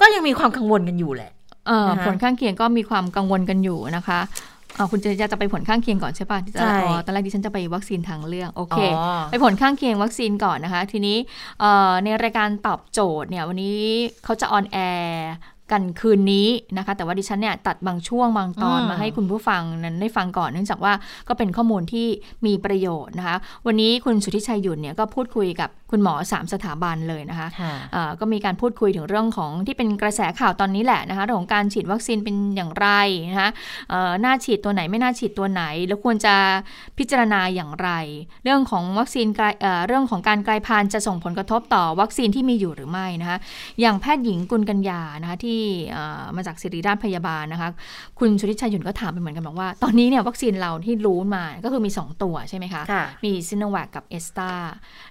ก็ยังมีความกังวลกันอยู่แหละเอ่อนะคะผลข้างเคียงก็มีความกังวลกันอยู่นะคะเอ่อคุณเจจะจะไปผลข้างเคียงก่อนใช่ป่ะที่จะใช่อ๋อตอนแรกดิฉันจะไปวัคซีนทางเลือก โอเคอ๋อไปผลข้างเคียงวัคซีนก่อนนะคะ ทีนี้เอ่อในรายการตอบโจทย์เนี่ยวันนี้เขาจะ on air กันคืนนี้นะคะ แต่ว่าดิฉันเนี่ยตัดบางช่วงบางตอนอืมมาให้คุณผู้ฟังนั้นได้ฟังก่อน เนื่องจากว่าก็เป็นข้อมูลที่มีประโยชน์นะคะ วันนี้คุณสุทธิชัยหยุ่นเนี่ยก็พูดคุยกับ คุณหมอสามสถาบันเลยนะคะค่ะอ่าก็มีการพูดคุยถึงเรื่องของที่เป็นกระแสข่าวตอนนี้แหละนะคะเรื่องของการฉีดวัคซีนเป็นอย่างไรนะคะเอ่อน่าฉีดตัวไหนไม่น่าฉีดตัวไหน แล้วควรจะพิจารณาอย่างไร เรื่องของวัคซีนกลายเอ่อเรื่องของการกลายพันธุ์จะส่งผลกระทบต่อวัคซีนที่มีอยู่หรือไม่นะคะอย่างแพทย์หญิงกุลกัญญานะคะที่เอ่อมาจากศิริราชพยาบาลนะคะคุณสุริชัยหยุ่นก็ถามไปเหมือนกันบอกว่า ตอนนี้เนี่ยวัคซีนเราที่รู้มาก็คือมี 2 ตัวใช่ไหมคะค่ะมีซิโนแวคกับเอสตา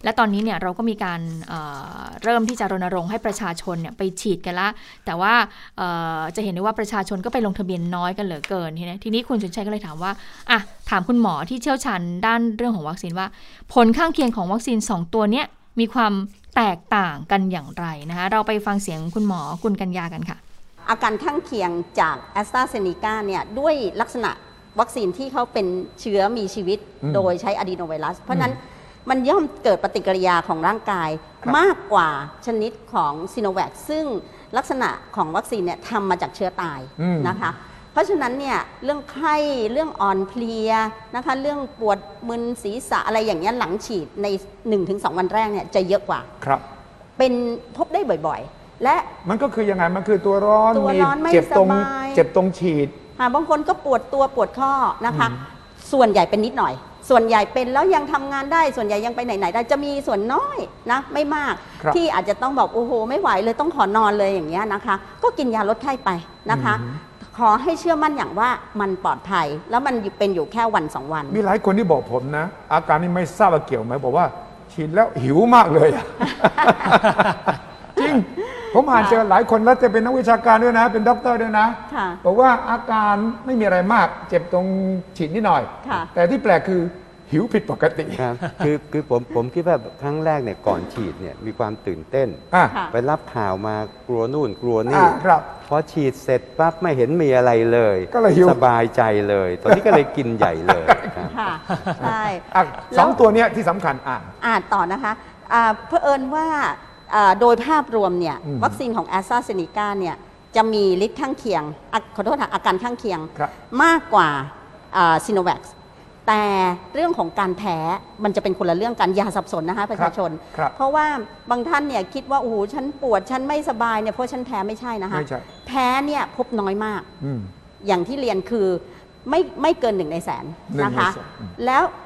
และตอนนี้เนี่ยเราก็มีการเอ่อเริ่มที่จะรณรงค์ให้ประชาชนเนี่ยไปฉีดกันละ แต่ว่าเอ่อจะเห็นได้ว่าประชาชนก็ไปลงทะเบียนน้อยกันเหลือเกินทีนี้ทีนี้คุณสุนชัยก็เลยถามว่าอะถามคุณหมอที่เชี่ยวชาญด้านเรื่องของวัคซีนว่า ผลข้างเคียงของวัคซีน 2 ตัวเนี้ยมีความแตกต่างกันอย่างไรนะคะเราไปฟังเสียงคุณหมอกุลกัญญากันค่ะ อาการข้างเคียงจากแอสตราเซเนกาเนี่ยด้วยลักษณะวัคซีนที่เขาเป็นเชื้อมีชีวิตอืมโดยใช้อะดีโนไวรัส เพราะฉะนั้น มันย่อมเกิดปฏิกิริยาของร่างกายครับมากกว่าชนิดของซีโนแวคซึ่งลักษณะของวัคซีนเนี่ยทำมาจากเชื้อตายอืมนะคะ เพราะฉะนั้นเนี่ยเรื่องไข้เรื่องอ่อนเพลียนะคะเรื่องปวดมึนศีรษะอะไรอย่างเงี้ยหลังฉีดใน 1-2 วันแรกเนี่ยจะเยอะกว่าครับ เป็นพบได้บ่อยๆ และมันก็คือยังไงมันคือตัวร้อนตัวร้อนไม่เจ็บตรงสบายเจ็บตรงฉีดค่ะบางคนก็ปวดตัวปวดข้อนะคะ ส่วนใหญ่เป็นนิดหน่อย ส่วนใหญ่เป็นแล้วยังทำงานได้ส่วนใหญ่ยังไปไหนๆได้จะมีส่วนน้อยนะไม่มากครับที่อาจจะต้องบอกโอ้โห ไม่ไหวเลยต้องขอนอนเลยอย่างเงี้ยนะคะ ก็กินยาลดไข้ไปนะคะ ขอให้เชื่อมั่นอย่างว่ามันปลอดภัย แล้วมันเป็นอยู่แค่วันสองวัน มีหลายคนที่บอกผมนะ อาการนี้ไม่ทราบว่าเกี่ยวไหมบอกว่าฉีดแล้วหิวมากเลยอะจริง ผมอ่านเจอหลายคนแล้วจะเป็นนักวิชาการด้วยนะ เป็นด็อกเตอร์ด้วยนะค่ะบอกว่าอาการไม่มีอะไรมาก เจ็บตรงฉีดนิดหน่อย ค่ะแต่ที่แปลกคือหิวผิดปกติครับคือคือผมผมคิดว่าครั้งแรกเนี่ยก่อนฉีดเนี่ยมีความตื่นเต้น อะ ค่ะ ไปรับข่าวมากลัวนู่นกลัวนี่อะครับพอฉีดเสร็จปั๊บไม่เห็นมีอะไรเลยก็เลยหิว สบายใจเลย ตอนนี้ก็เลยกินใหญ่เลยครับ ค่ะใช่ อะแล้วสองตัวเนี้ยที่สำคัญอ่านอ่านต่อนะคะอ่าเพื่อเอิญว่าอ่า โดยภาพรวมเนี่ยอืมวัคซีนของแอสตราเซเนกาเนี่ยจะมีฤทธิ์ข้างเคียงอะขอโทษค่ะอาการข้างเคียงครับมากกว่าซีโนแวคแต่เรื่องของการแพ้มันจะเป็นคนละเรื่องกันอย่าสับสนนะคะประชาชนครับเพราะว่าบางท่านเนี่ยคิดว่าโอ้โหฉันปวดฉันไม่สบายเนี่ยเพราะฉันแพ้ไม่ใช่นะคะไม่ใช่แพ้เนี่ยพบน้อยมากอืมอย่างที่เรียนคือไม่ไม่เกินหนึ่งในแสนหนึ่งนะในคะแสนอืมแล้วเอ่อ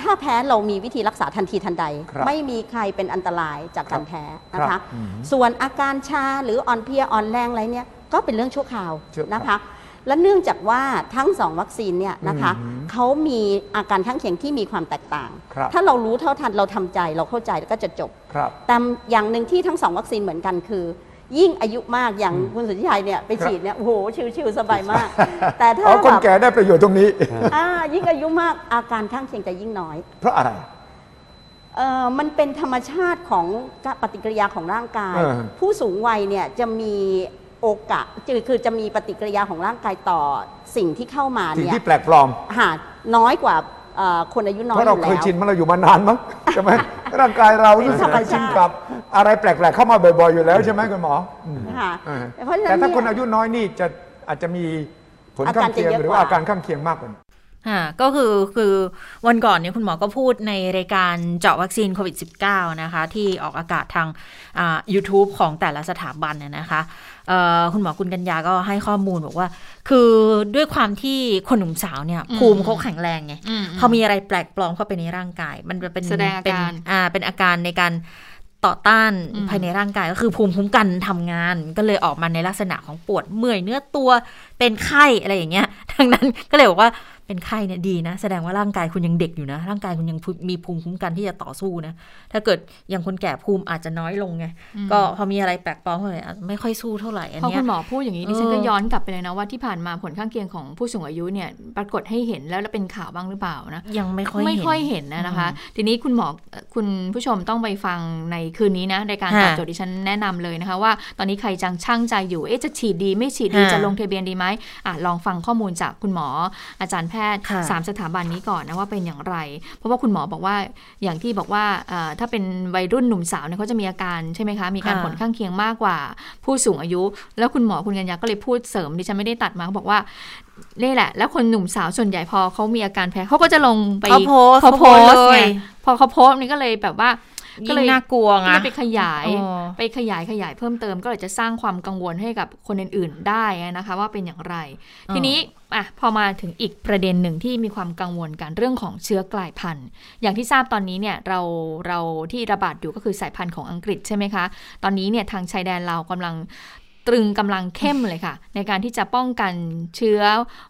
ถ้าแพ้เรามีวิธีรักษาทันทีทันใดครับไม่มีใครเป็นอันตรายจากการแพ้นะครัคะบอืมส่วนอาการชาหรืออ่อนเพลียอ่อนแรงอะไรเนี่ยก็เป็นเรื่องชั่วคราวชั่วคราวนะคะ และเนื่องจากว่าทั้งสองวัคซีนเนี่ยนะคะอืมเขามีอาการข้างเคียงที่มีความแตกต่างครับถ้าเรารู้เท่าทันเราทำใจเราเข้าใจแล้วก็จะจบครับแต่อย่างหนึ่งที่ทั้งสองวัคซีนเหมือนกันคือ ยิ่งอายุมากอย่างคุณสุทธิชัยเนี่ยไปครับฉีดเนี่ยโอ้โหชิวๆสบายมาก แต่ถ้าอ๋อคนแบบแก่ได้ประโยชน์ตรงนี้อ่ายิ่งอายุมากอาการข้างเคียงจะยิ่งน้อย เพราะอะไรเอ่อมันเป็นธรรมชาติของปฏิกิริยาของร่างกายเออผู้สูงวัยเนี่ยจะมีโอกาสคือคือจะมีปฏิกิริยาของร่างกายต่อสิ่งที่เข้ามาสิ่งเนี่ยที่แปลกปลอมหาน้อยกว่าเอ่อ คนอายุน้อเพยอราะเรายู่เคยแล้วชินมาเราอยู่มานานมั้งใช่ไหมร่างกายเรารู้สึกเป็นธรรมชินชาติกับอะไรแปลกๆ เข้ามาบ่อยๆอยู่แล้วใช่ไหมคุณหมออืมค่ะอ่าเพราะฉะนั้แต่นถ้าคนเนี่ยอายุน้อยนี่จะอาจจะมีผลอาข้าการงเคียงจะเยอะหรือว่ากว่าอาการข้างเคียงมากกว่าค่ะก็คือคือวันก่อนเนี่ยคุณหมอก็พูดในรายการเจาะวัคซีนโควิด -19 นะคะ ที่ออกอากาศทางอ่า YouTube ของแต่ละสถาบันน่ะนะคะเอ่อ คุณหมอคุณกัญญาก็ให้ข้อมูลบอกว่า คือด้วยความที่คนหนุ่มสาวเนี่ยอืมภูมิเขาแข็งแรงไงอืมพอมีอะไรแปลกปลอมเข้าไปในร่างกาย มันจะเป็นแสดงอาการเป็นอ่าเป็นอาการในการต่อต้านอืมภายในร่างกายก็คือภูมิคุ้มกันทำงาน ก็เลยออกมาในลักษณะของปวดเมื่อยเนื้อตัวเป็นไข้อะไรอย่างเงี้ยดังนั้นก็เลยบอกว่า เป็นไข้เนี่ยดีนะ แสดงว่าร่างกายคุณยังเด็กอยู่นะ ร่างกายคุณยังมีภูมิคุ้มกันที่จะต่อสู้นะ ถ้าเกิดอย่างคนแก่ภูมิอาจจะน้อยลงไง ก็พอมีอะไรแปลกปลอมเข้าไปอาจจะไม่ค่อยสู้เท่าไหร่อันพอเนี้คุยณหมอพูดอย่างนี้เออดิฉันก็ย้อนกลับไปเลยนะว่าที่ผ่านมาผลข้างเคียงของผู้สูงอายุเนี่ยปรากฏให้เห็นแล้วแล้วเป็นข่าวบ้างหรือเปล่านะยังไม่ค่อยไม่เห็นค่อยเห็นนะนะคะ ทีนี้คุณหมอเอ่อคุณผู้ชมต้องไปฟังในคืนนี้นะรายการค่ะตอบโจทย์ดิฉันแนะนำเลยนะคะว่า ตอนนี้ใครจังช่างใจอยู่เอ๊ะจะฉีดดีไม่ฉีดดีค่ะจะลงทะเบียนดีไหมอะลองฟังข้อมูลจากคุณหมออาจารย์แพทย์ค่ะสามสถาบันนี้ก่อนนะว่าเป็นอย่างไร เพราะว่าคุณหมอบอกว่าอย่างที่บอกว่าเอ่อถ้าเป็นวัยรุ่นหนุ่มสาวเนี่ยเขาจะมีอาการใช่ไหมคะ มีการค่ะผลข้างเคียงมากกว่าผู้สูงอายุ แล้วคุณหมอคุณกัญญาก็เลยพูดเสริมดิฉันไม่ได้ตัดมาเขาบอกว่านี่แหละ แล้วคนหนุ่มสาวส่วนใหญ่พอเขามีอาการแพ้เขาก็จะลงไปเขาโพสต์เขาโพสต์เขาโพสต์ไงเลยพอเขาโพสต์นี่ก็เลยแบบว่า ก็ยิ่เลยงน่ากลัวก็ไงเลยไปขยายอ๋อไปขยายขยายเพิ่มเติม ก็เลยจะสร้างความกังวลให้กับคนอื่น ๆ ได้นะคะ ว่าเป็นอย่างไร ทีนี้อะพอมาถึงอีกประเด็นหนึ่งที่มีความกังวลกันเรื่องของเชื้อกลายพันธุ์ อย่างที่ทราบตอนนี้เนี่ยเราเราที่ระบาดอยู่ก็คือสายพันธุ์ของอังกฤษใช่ไหมคะ ตอนนี้เนี่ยทางชายแดนเรากำลัง ตรึงกำลังเข้มเลยค่ะ ในการที่จะป้องกันเชื้อ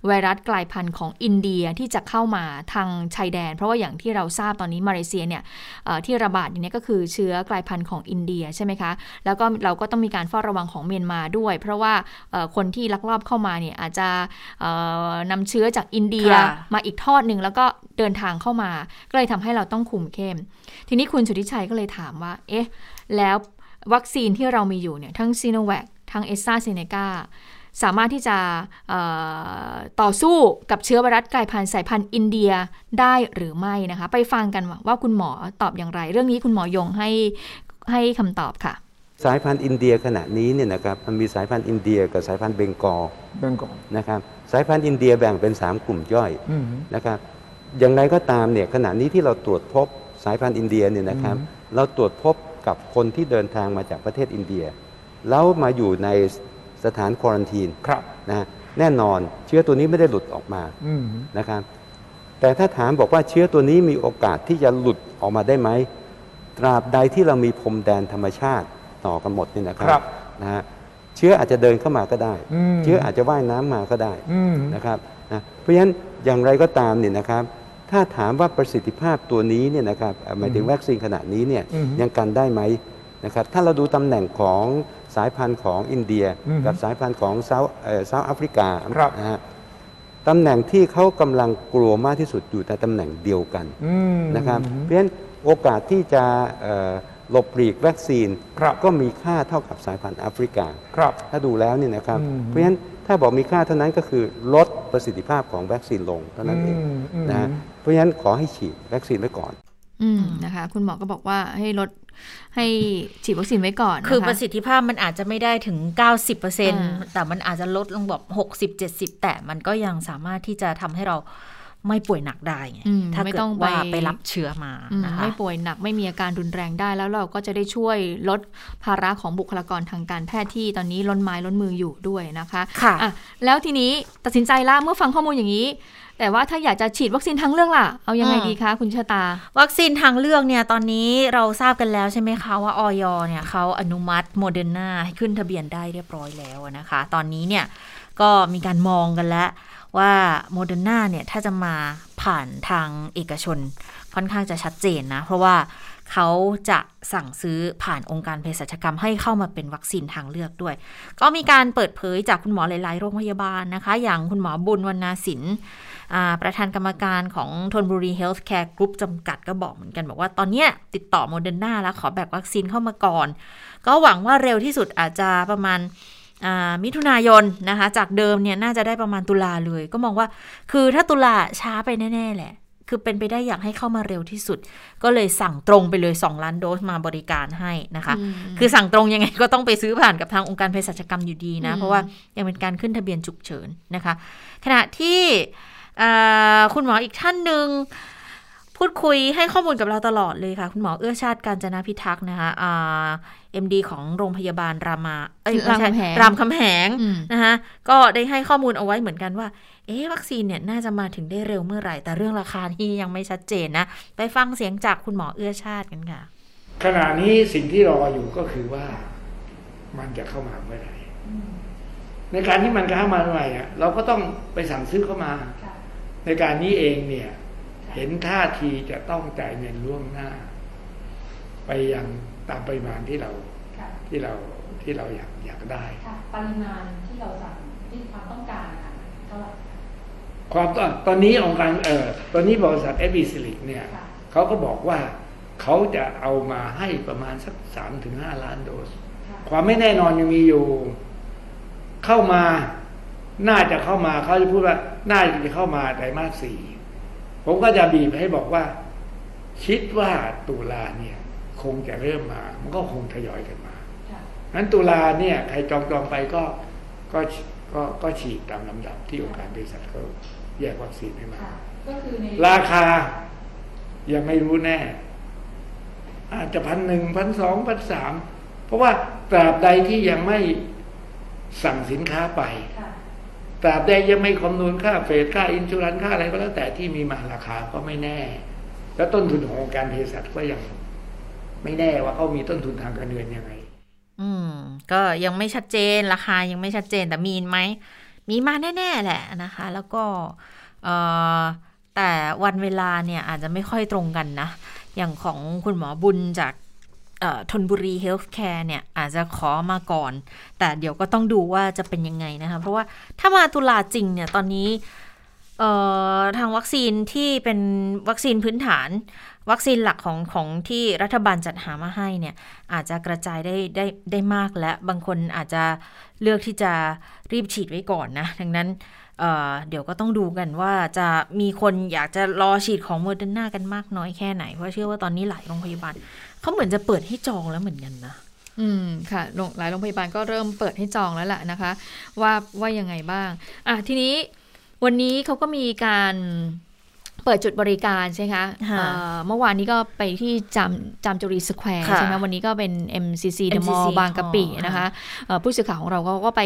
ไวรัสกลายพันธุ์ของอินเดียที่จะเข้ามาทางชายแดน เพราะว่าอย่างที่เราทราบตอนนี้มาเลเซียเนี่ยเอ่อที่ระบาดอยู่เนี่ยก็คือเชื้อกลายพันธุ์ของอินเดียใช่ไหมคะ แล้วก็เราก็ต้องมีการเฝ้าระวังของเมียนมาด้วย เพราะว่าเอ่อคนที่ลักลอบเข้ามาเนี่ยอาจจะเอ่อนำเชื้อจากอินเดียค่ะมาอีกทอดหนึ่งแล้วก็เดินทางเข้ามาก็เลยทำให้เราต้องคุมเข้ม ทีนี้คุณสุทธิชัยก็เลยถามว่า เอ๊ะ แล้ววัคซีนที่เรามีอยู่เนี่ยทั้งซิโนแวค ทั้งแอสตราเซเนกาสามารถที่จะเอ่อต่อสู้กับเชื้อไวรัสกลายพันธุ์สายพันธุ์อินเดียได้หรือไม่นะคะ ไปฟังกันว่าว่าคุณหมอตอบอย่างไร เรื่องนี้คุณหมอยงให้ให้คำตอบค่ะ สายพันธุ์อินเดียขณะนี้เนี่ยนะครับมันมีสายพันธุ์อินเดียกับสายพันธุ์เบงกอลเรื่องก่อนนะครับสายพันธุ์อินเดียแบ่งเป็น 3 กลุ่มย่อยอืมนะครับอย่างไรก็ตามเนี่ยขณะนี้ที่เราตรวจพบสายพันธุ์อินเดียเนี่ยนะครับอืมเราตรวจพบกับคนที่เดินทางมาจากประเทศอินเดีย แล้วมาอยู่ในสถานควอรันทีนครับนะฮะแน่นอนเชื้อตัวนี้ไม่ได้หลุดออกมาอืมนะครับ แต่ถ้าถามบอกว่าเชื้อตัวนี้มีโอกาสที่จะหลุดออกมาได้ไหมตราบใดที่เรามีพรมแดนธรรมชาติต่อกันหมดเนี่ยนะครัครับนะฮะเชื้ออาจจะเดินเข้ามาก็ได้อืมเชื้ออาจจะว่ายน้ำมาก็ได้อืมนะครับนะเพราะฉะนั้นอย่างไรก็ตามเนี่ยนะครับ ถ้าถามว่าประสิทธิภาพตัวนี้เนี่ยนะครับเอ่อหมายถึงวัคซีนขนาดนี้เนี่ยอืมยังกันได้ไหมนะครับถ้าเราดูตำแหน่งของ สายพันธุ์ของอินเดียอืมกับสายพันธุ์ของเซาท์เอ่อเซาท์แอฟริกาครับนะฮะตำแหน่งที่เขากำลังกลัวมากที่สุดอยู่ในตำแหน่งเดียวกันอืมนะครับเพราะฉะนั้นโอกาสที่จะเอ่อหลบหลีกวัคซีนครับก็มีค่าเท่ากับสายพันธุ์แอฟริกาครับถ้าดูแล้วเนี่ยนะครับอืมเพราะฉะนั้นถ้าบอกมีค่าเท่านั้นก็คือลดประสิทธิภาพของวัคซีนลงเท่านั้นเองมอืมนะฮะเพราะฉะนั้นขอให้ฉีดวัคซีนไว้ก่อนอืมนะคะคุณหมอก็บอกว่าให้ลด ให้ฉีดวัคซีนไว้ก่อนนะคะคือประสิทธิภาพมันอาจจะไม่ได้ถึง 90%แต่มันอาจจะลดลงแบบ60-70 แต่มันก็ยังสามารถที่จะทำให้เรา ไม่ป่วยหนักได้ไงอืมถ้าไม่เกิดต้องไปว่าไปรับเชื้อมาอืมนะคะไม่ป่วยหนักไม่มีอาการรุนแรงได้แล้วเราก็จะได้ช่วยลดภาระของบุคลากรทางการแพทย์ที่ตอนนี้ล้นไม้ล้นมืออยู่ด้วยนะคะค่ะอะแล้วทีนี้ตัดสินใจละเมื่อฟังข้อมูลอย่างนี้ แต่ว่าถ้าอยากจะฉีดวัคซีนทางเลือกล่ะ เอายังไงอืมดีคะคุณชะตา วัคซีนทางเลือกเนี่ยตอนนี้เราทราบกันแล้วใช่ไหมคะว่าอย. เนี่ยเขาอนุมัติโมเดอร์นาให้ขึ้นทะเบียนได้เรียบร้อยแล้วนะคะ ตอนนี้เนี่ยก็มีการมองกันแล้ว ว่าโมเดอร์นาเนี่ย ถ้าจะมาผ่านทางเอกชน ค่อนข้างจะชัดเจนนะ เพราะว่าเขาจะสั่งซื้อผ่านองค์การเภสัชกรรมให้เข้ามาเป็นวัคซีนทางเลือกด้วย ก็มีการเปิดเผยจากคุณหมอหลาย ๆ โรงพยาบาลนะคะ อย่างคุณหมอบุญวรรณาสินอ่าประธานกรรมการของธนบุรีเฮลท์แคร์กรุ๊ปจำกัดก็บอกเหมือนกัน บอกว่าตอนนี้ติดต่อโมเดอร์นาแล้วขอแบ่งวัคซีนเข้ามาก่อน ก็หวังว่าเร็วที่สุดอาจจะประมาณ มิถุนายนนะคะ จากเดิมเนี่ยน่าจะได้ประมาณตุลาเลย ก็มองว่าคือถ้าตุลาช้าไปแน่ ๆ แหละ คือเป็นไปได้อยากให้เข้ามาเร็วที่สุด ก็เลยสั่งตรงไปเลย 2 ล้านโดสมาบริการให้นะคะอืมคือสั่งตรงยังไงก็ต้องไปซื้อผ่านกับทางองค์การเภสัชกรรมอยู่ดีนะอืมเพราะว่ายังเป็นการขึ้นทะเบียนฉุกเฉินนะคะ ขณะที่อ่าคุณหมออีกท่านหนึ่งพูดคุยให้ข้อมูลกับเราตลอดเลยค่ะ คุณหมอเอื้อชาติการจนาพิทักษ์นะคะ อ่าเอ็มดีของโรงพยาบาลรามาเอ้ยไม่ใช่รามคำแหงรามคำแหงอืมนะคะก็ได้ให้ข้อมูลเอาไว้เหมือนกันว่า เอ๊ะวัคซีนเนี่ยน่าจะมาถึงได้เร็วเมื่อไหร่ แต่เรื่องราคาที่ยังไม่ชัดเจนนะ ไปฟังเสียงจากคุณหมอเอื้อชาติกันค่ะ ขณะนี้สิ่งที่รออยู่ก็คือว่ามันจะเข้ามาเมื่อไหร่ ในการที่มันเข้ามาเมื่อไหร่อะเราก็ต้องไปสั่งซื้อเข้ามา ในการนี้เองเนี่ย เห็นท่าทีจะต้องจ่ายเงินล่วงหน้า ไปยัง ตามปริมาณที่เราที่เราที่เราอยากอยากได้ปริมาณที่เราสั่งที่ความต้องการค่ะเท่าไหร่ความตอนตอนนี้องค์การเอ่อตอนนี้บริษัทเอบีซิลิกเนี่ยค่ะเขาก็บอกว่าเขาจะเอามาให้ประมาณสักสามถึงห้าล้านโดส ความไม่แน่นอนยังมีอยู่ เข้ามา น่าจะเข้ามาเขาจะพูดว่า น่าจะเข้ามาไตรมาสสี่ผมก็จะบีบให้บอกว่า คิดว่าตุลาเนี่ย คงจะเริ่มมา มันก็คงทยอยกันมานั้นตุลาเนี่ยใครจองจองไปก็ก็ก็ก็ฉีดตามลำดับที่องค์การเภสัชเขาแยกวัคซีนให้มาก็คือในราคายังไม่รู้แน่ อาจจะพันหนึ่งพันสองพันสามเพราะว่าตราบใดที่ยังไม่สั่งสินค้าไปตราบใดยังไม่คำนวณค่าเฟสค่าอินชูรันค่าอะไรก็แล้วแต่ที่มีมาราคาก็ไม่แน่ แล้วต้นทุนขององค์การเภสัชก็ยัง ไม่แน่ว่าเขามีต้นทุนทางการเงินยังไง อืม ก็ยังไม่ชัดเจนราคายังไม่ชัดเจนแต่มีไหมมีมาแน่ๆแหละนะคะ แล้วก็เอ่อแต่วันเวลาเนี่ยอาจจะไม่ค่อยตรงกันนะ อย่างของคุณหมอบุญจากเอ่อธนบุรีเฮลท์แคร์เนี่ย อาจจะขอมาก่อน แต่เดี๋ยวก็ต้องดูว่าจะเป็นยังไงนะคะ เพราะว่าถ้ามาตุลาจริงเนี่ย ตอนนี้ทางวัคซีนที่เป็นวัคซีนพื้นฐาน วัคซีนหลักของของที่รัฐบาลจัดหามาให้เนี่ยอาจจะกระจายได้ได้ได้มากและบางคนอาจจะเลือกที่จะรีบฉีดไว้ก่อนนะ ดังนั้นเเดี๋ยวก็ต้องดูกันว่าจะมีคนอยากจะรอฉีดของโมเดอร์นากันมากน้อยแค่ไหน เพราะเชื่อว่าตอนนี้หลายโรงพยาบาลเขาเหมือนจะเปิดให้จองแล้วเหมือนกันนะอืมค่ะหลายโรงพยาบาลก็เริ่มเปิดให้จองแล้วแหละนะคะ ว่าว่ายังไงบ้าง อะทีนี้วันนี้เขาก็มีการ ปิดจุดบริการใช่ไหมคะค่ะเอ่อเมื่อวานนี้ก็ไปที่จามจามจุรีสแควร์ค่ะใช่ไหมวันนี้ก็เป็น MCC The MCC Mall บางกะปิ Hall นะคะเอ่อผู้สื่อข่าวของเราก็ก็ไป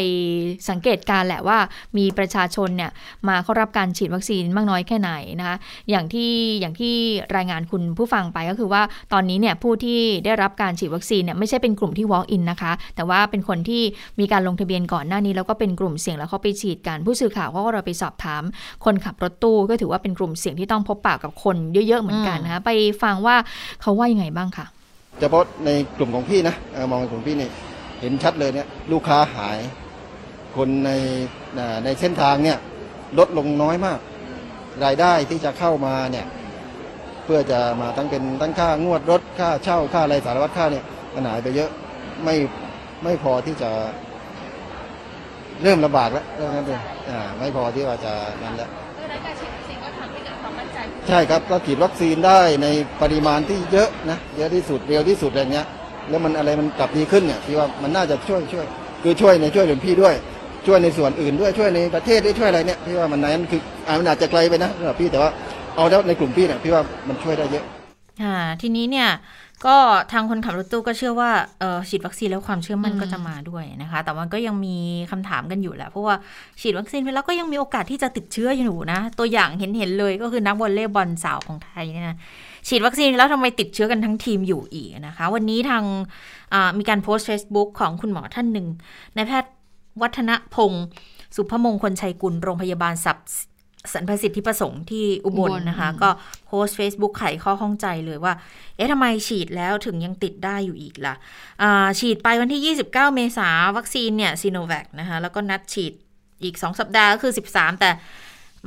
สังเกตการณ์แหละว่ามีประชาชนเนี่ยมาเข้ารับการฉีดวัคซีนมากน้อยแค่ไหนนะคะอย่างที่อย่างที่รายงานคุณผู้ฟังไปก็คือว่าตอนนี้เนี่ยผู้ที่ได้รับการฉีดวัคซีนเนี่ยไม่ใช่เป็นกลุ่มที่ walk in นะคะ แต่ว่าเป็นคนที่มีการลงทะเบียนก่อนหน้านี้แล้วก็เป็นกลุ่มเสี่ยงแล้วเขาไปฉีดกันผู้สื่อข่าวเขาก็เราไปสอบถาม คนขับรถตู้ก็ถือว่าเป็นกลุ่มเสี่ยงที่ต้องพบปะกับคนเยอะ ๆ เหมือนกันนะคะไปฟังว่าเขาว่ายังไงบ้างค่ะเฉพาะในกลุ่มของพี่นะเออมองในกลุ่มพี่นี่เห็นชัดเลยเนี่ยลูกค้าหาย คนในอ่าในเส้นทางเนี่ยลดลงน้อยมาก รายได้ที่จะเข้ามาเนี่ยเพื่อจะมาตั้งเป็นตั้งค่างวดรถค่าเช่าค่าอะไรสารวัตรค่าเนี่ยมันหายไปเยอะไม่ไม่พอที่จะเริ่มลำบากแล้วเรื่องนั้นเลยอ่าไม่พอที่ว่าจะนั้นแล้ว ใช่ครับก็ฉีดวัคซีนได้ในปริมาณที่เยอะนะเยอะที่สุดเร็วที่สุดอะไรเงี้ย แล้วมันอะไรมันกลับดีขึ้นเนี่ยพี่ว่ามันน่าจะช่วยช่วย คือช่วยในช่วยหลวงพี่ด้วย ช่วยในส่วนอื่นด้วยช่วยในประเทศด้วยช่วยอะไรเนี่ยพี่ว่ามันนั้นคืออ่ามันอาจจะไกลไปนะสำหรับพี่แต่ว่าเอาแล้วในกลุ่มพี่เนี่ยพี่ว่ามันช่วยได้เยอะค่ะทีนี้เนี่ย ก็ทางคนขับรถตู้ก็เชื่อว่าเออฉีดวัคซีนแล้วความเชื่อมั่นอืมก็จะมาด้วยนะคะ แต่มันก็ยังมีคำถามกันอยู่แหละเพราะว่าฉีดวัคซีนไปแล้วก็ยังมีโอกาสที่จะติดเชื้ออยู่นะ ตัวอย่างเห็นเห็นๆเลยก็คือนักวอลเลย์บอลสาวของไทยเนี่ยนะฉีดวัคซีนแล้วทำไมติดเชื้อกันทั้งทีมอยู่อีกนะคะ วันนี้ทางอ่ามีการโพสต์ Facebook ของคุณหมอท่านหนึ่งนายแพทย์วัฒนพงศ์สุภมงคลชัยกุลโรงพยาบาล สับสรรพสิทธิประสงค์ที่อุบลอุบลนะคะอืมก็โพสต์ Facebook ไขข้อข้องใจเลยว่า เอ๊ะทำไมฉีดแล้วถึงยังติดได้อยู่อีกล่ะอ่าฉีดไปวันที่ 29 เมษาวัคซีนเนี่ยซีโนแวคนะคะ แล้วก็นัดฉีดอีก 2 สัปดาห์ก็คือ 13 แต่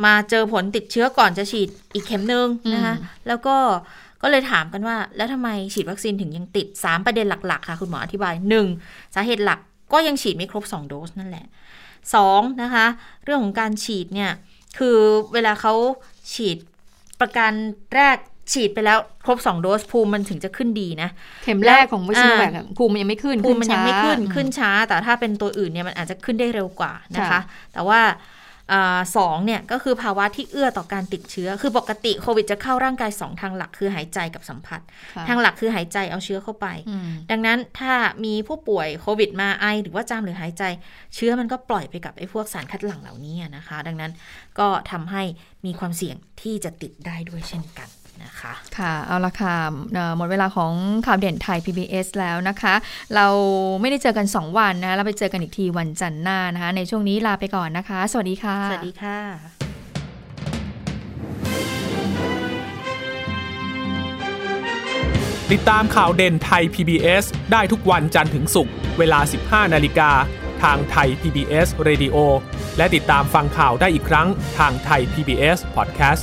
มาเจอผลติดเชื้อก่อนจะฉีดอีกเข็มหนึ่งนะคะอืมแล้วก็ก็เลยถามกันว่า แล้วทำไมฉีดวัคซีนถึงยังติด 3 ประเด็นหลัก ๆ ค่ะ คุณหมออธิบาย 1. สาเหตุหลักก็ยังฉีดไม่ครบ 2 โดสนั่นแหละ 2. นะคะ เรื่องของการฉีดเนี่ย คือเวลาเขาฉีดประการแรกฉีดไปแล้วครบ 2 โดสภูมิมันถึงจะขึ้นดีนะ เข็มแรกของวิชอ่าแวกภูมิมันยังไม่ขึ้นภูมิมันยังไม่ขึ้นช้าขึ้นช้า แต่ถ้าเป็นตัวอื่นเนี่ยมันอาจจะขึ้นได้เร็วกว่านะคะค่ะแต่ว่าอา สองเนี่ยก็คือภาวะที่เอื้อต่อการติดเชื้อ คือปกติโควิดจะเข้าร่างกาย2ทางหลักคือหายใจกับสัมผัสค่ะทางหลักคือหายใจเอาเชื้อเข้าไปอืมดังนั้นถ้ามีผู้ป่วยโควิดมาไอ หรือว่าจามหรือหายใจ เชื้อมันก็ปล่อยไปกับไอ้พวกสารคัดหลั่งเหล่านี้อะนะคะ ดังนั้นก็ทำให้มีความเสี่ยงที่จะติดได้ด้วยเช่นกัน นะคะค่ะ เอาละค่ะเอ่อหมดเวลาของข่าวเด่นไทย PBS แล้วนะคะ เราไม่ได้เจอกัน 2 วันนะเราไปเจอกันอีกทีวันจันทร์หน้านะคะ ในช่วงนี้ลาไปก่อนนะคะ สวัสดีค่ะ สวัสดีค่ะ ติดตามข่าวเด่นไทย PBS ได้ทุกวันจันทร์ถึงศุกร์เวลา 15 นาฬิกาทางไทย PBS Radio และติดตามฟังข่าวได้อีกครั้งทางไทย PBS Podcast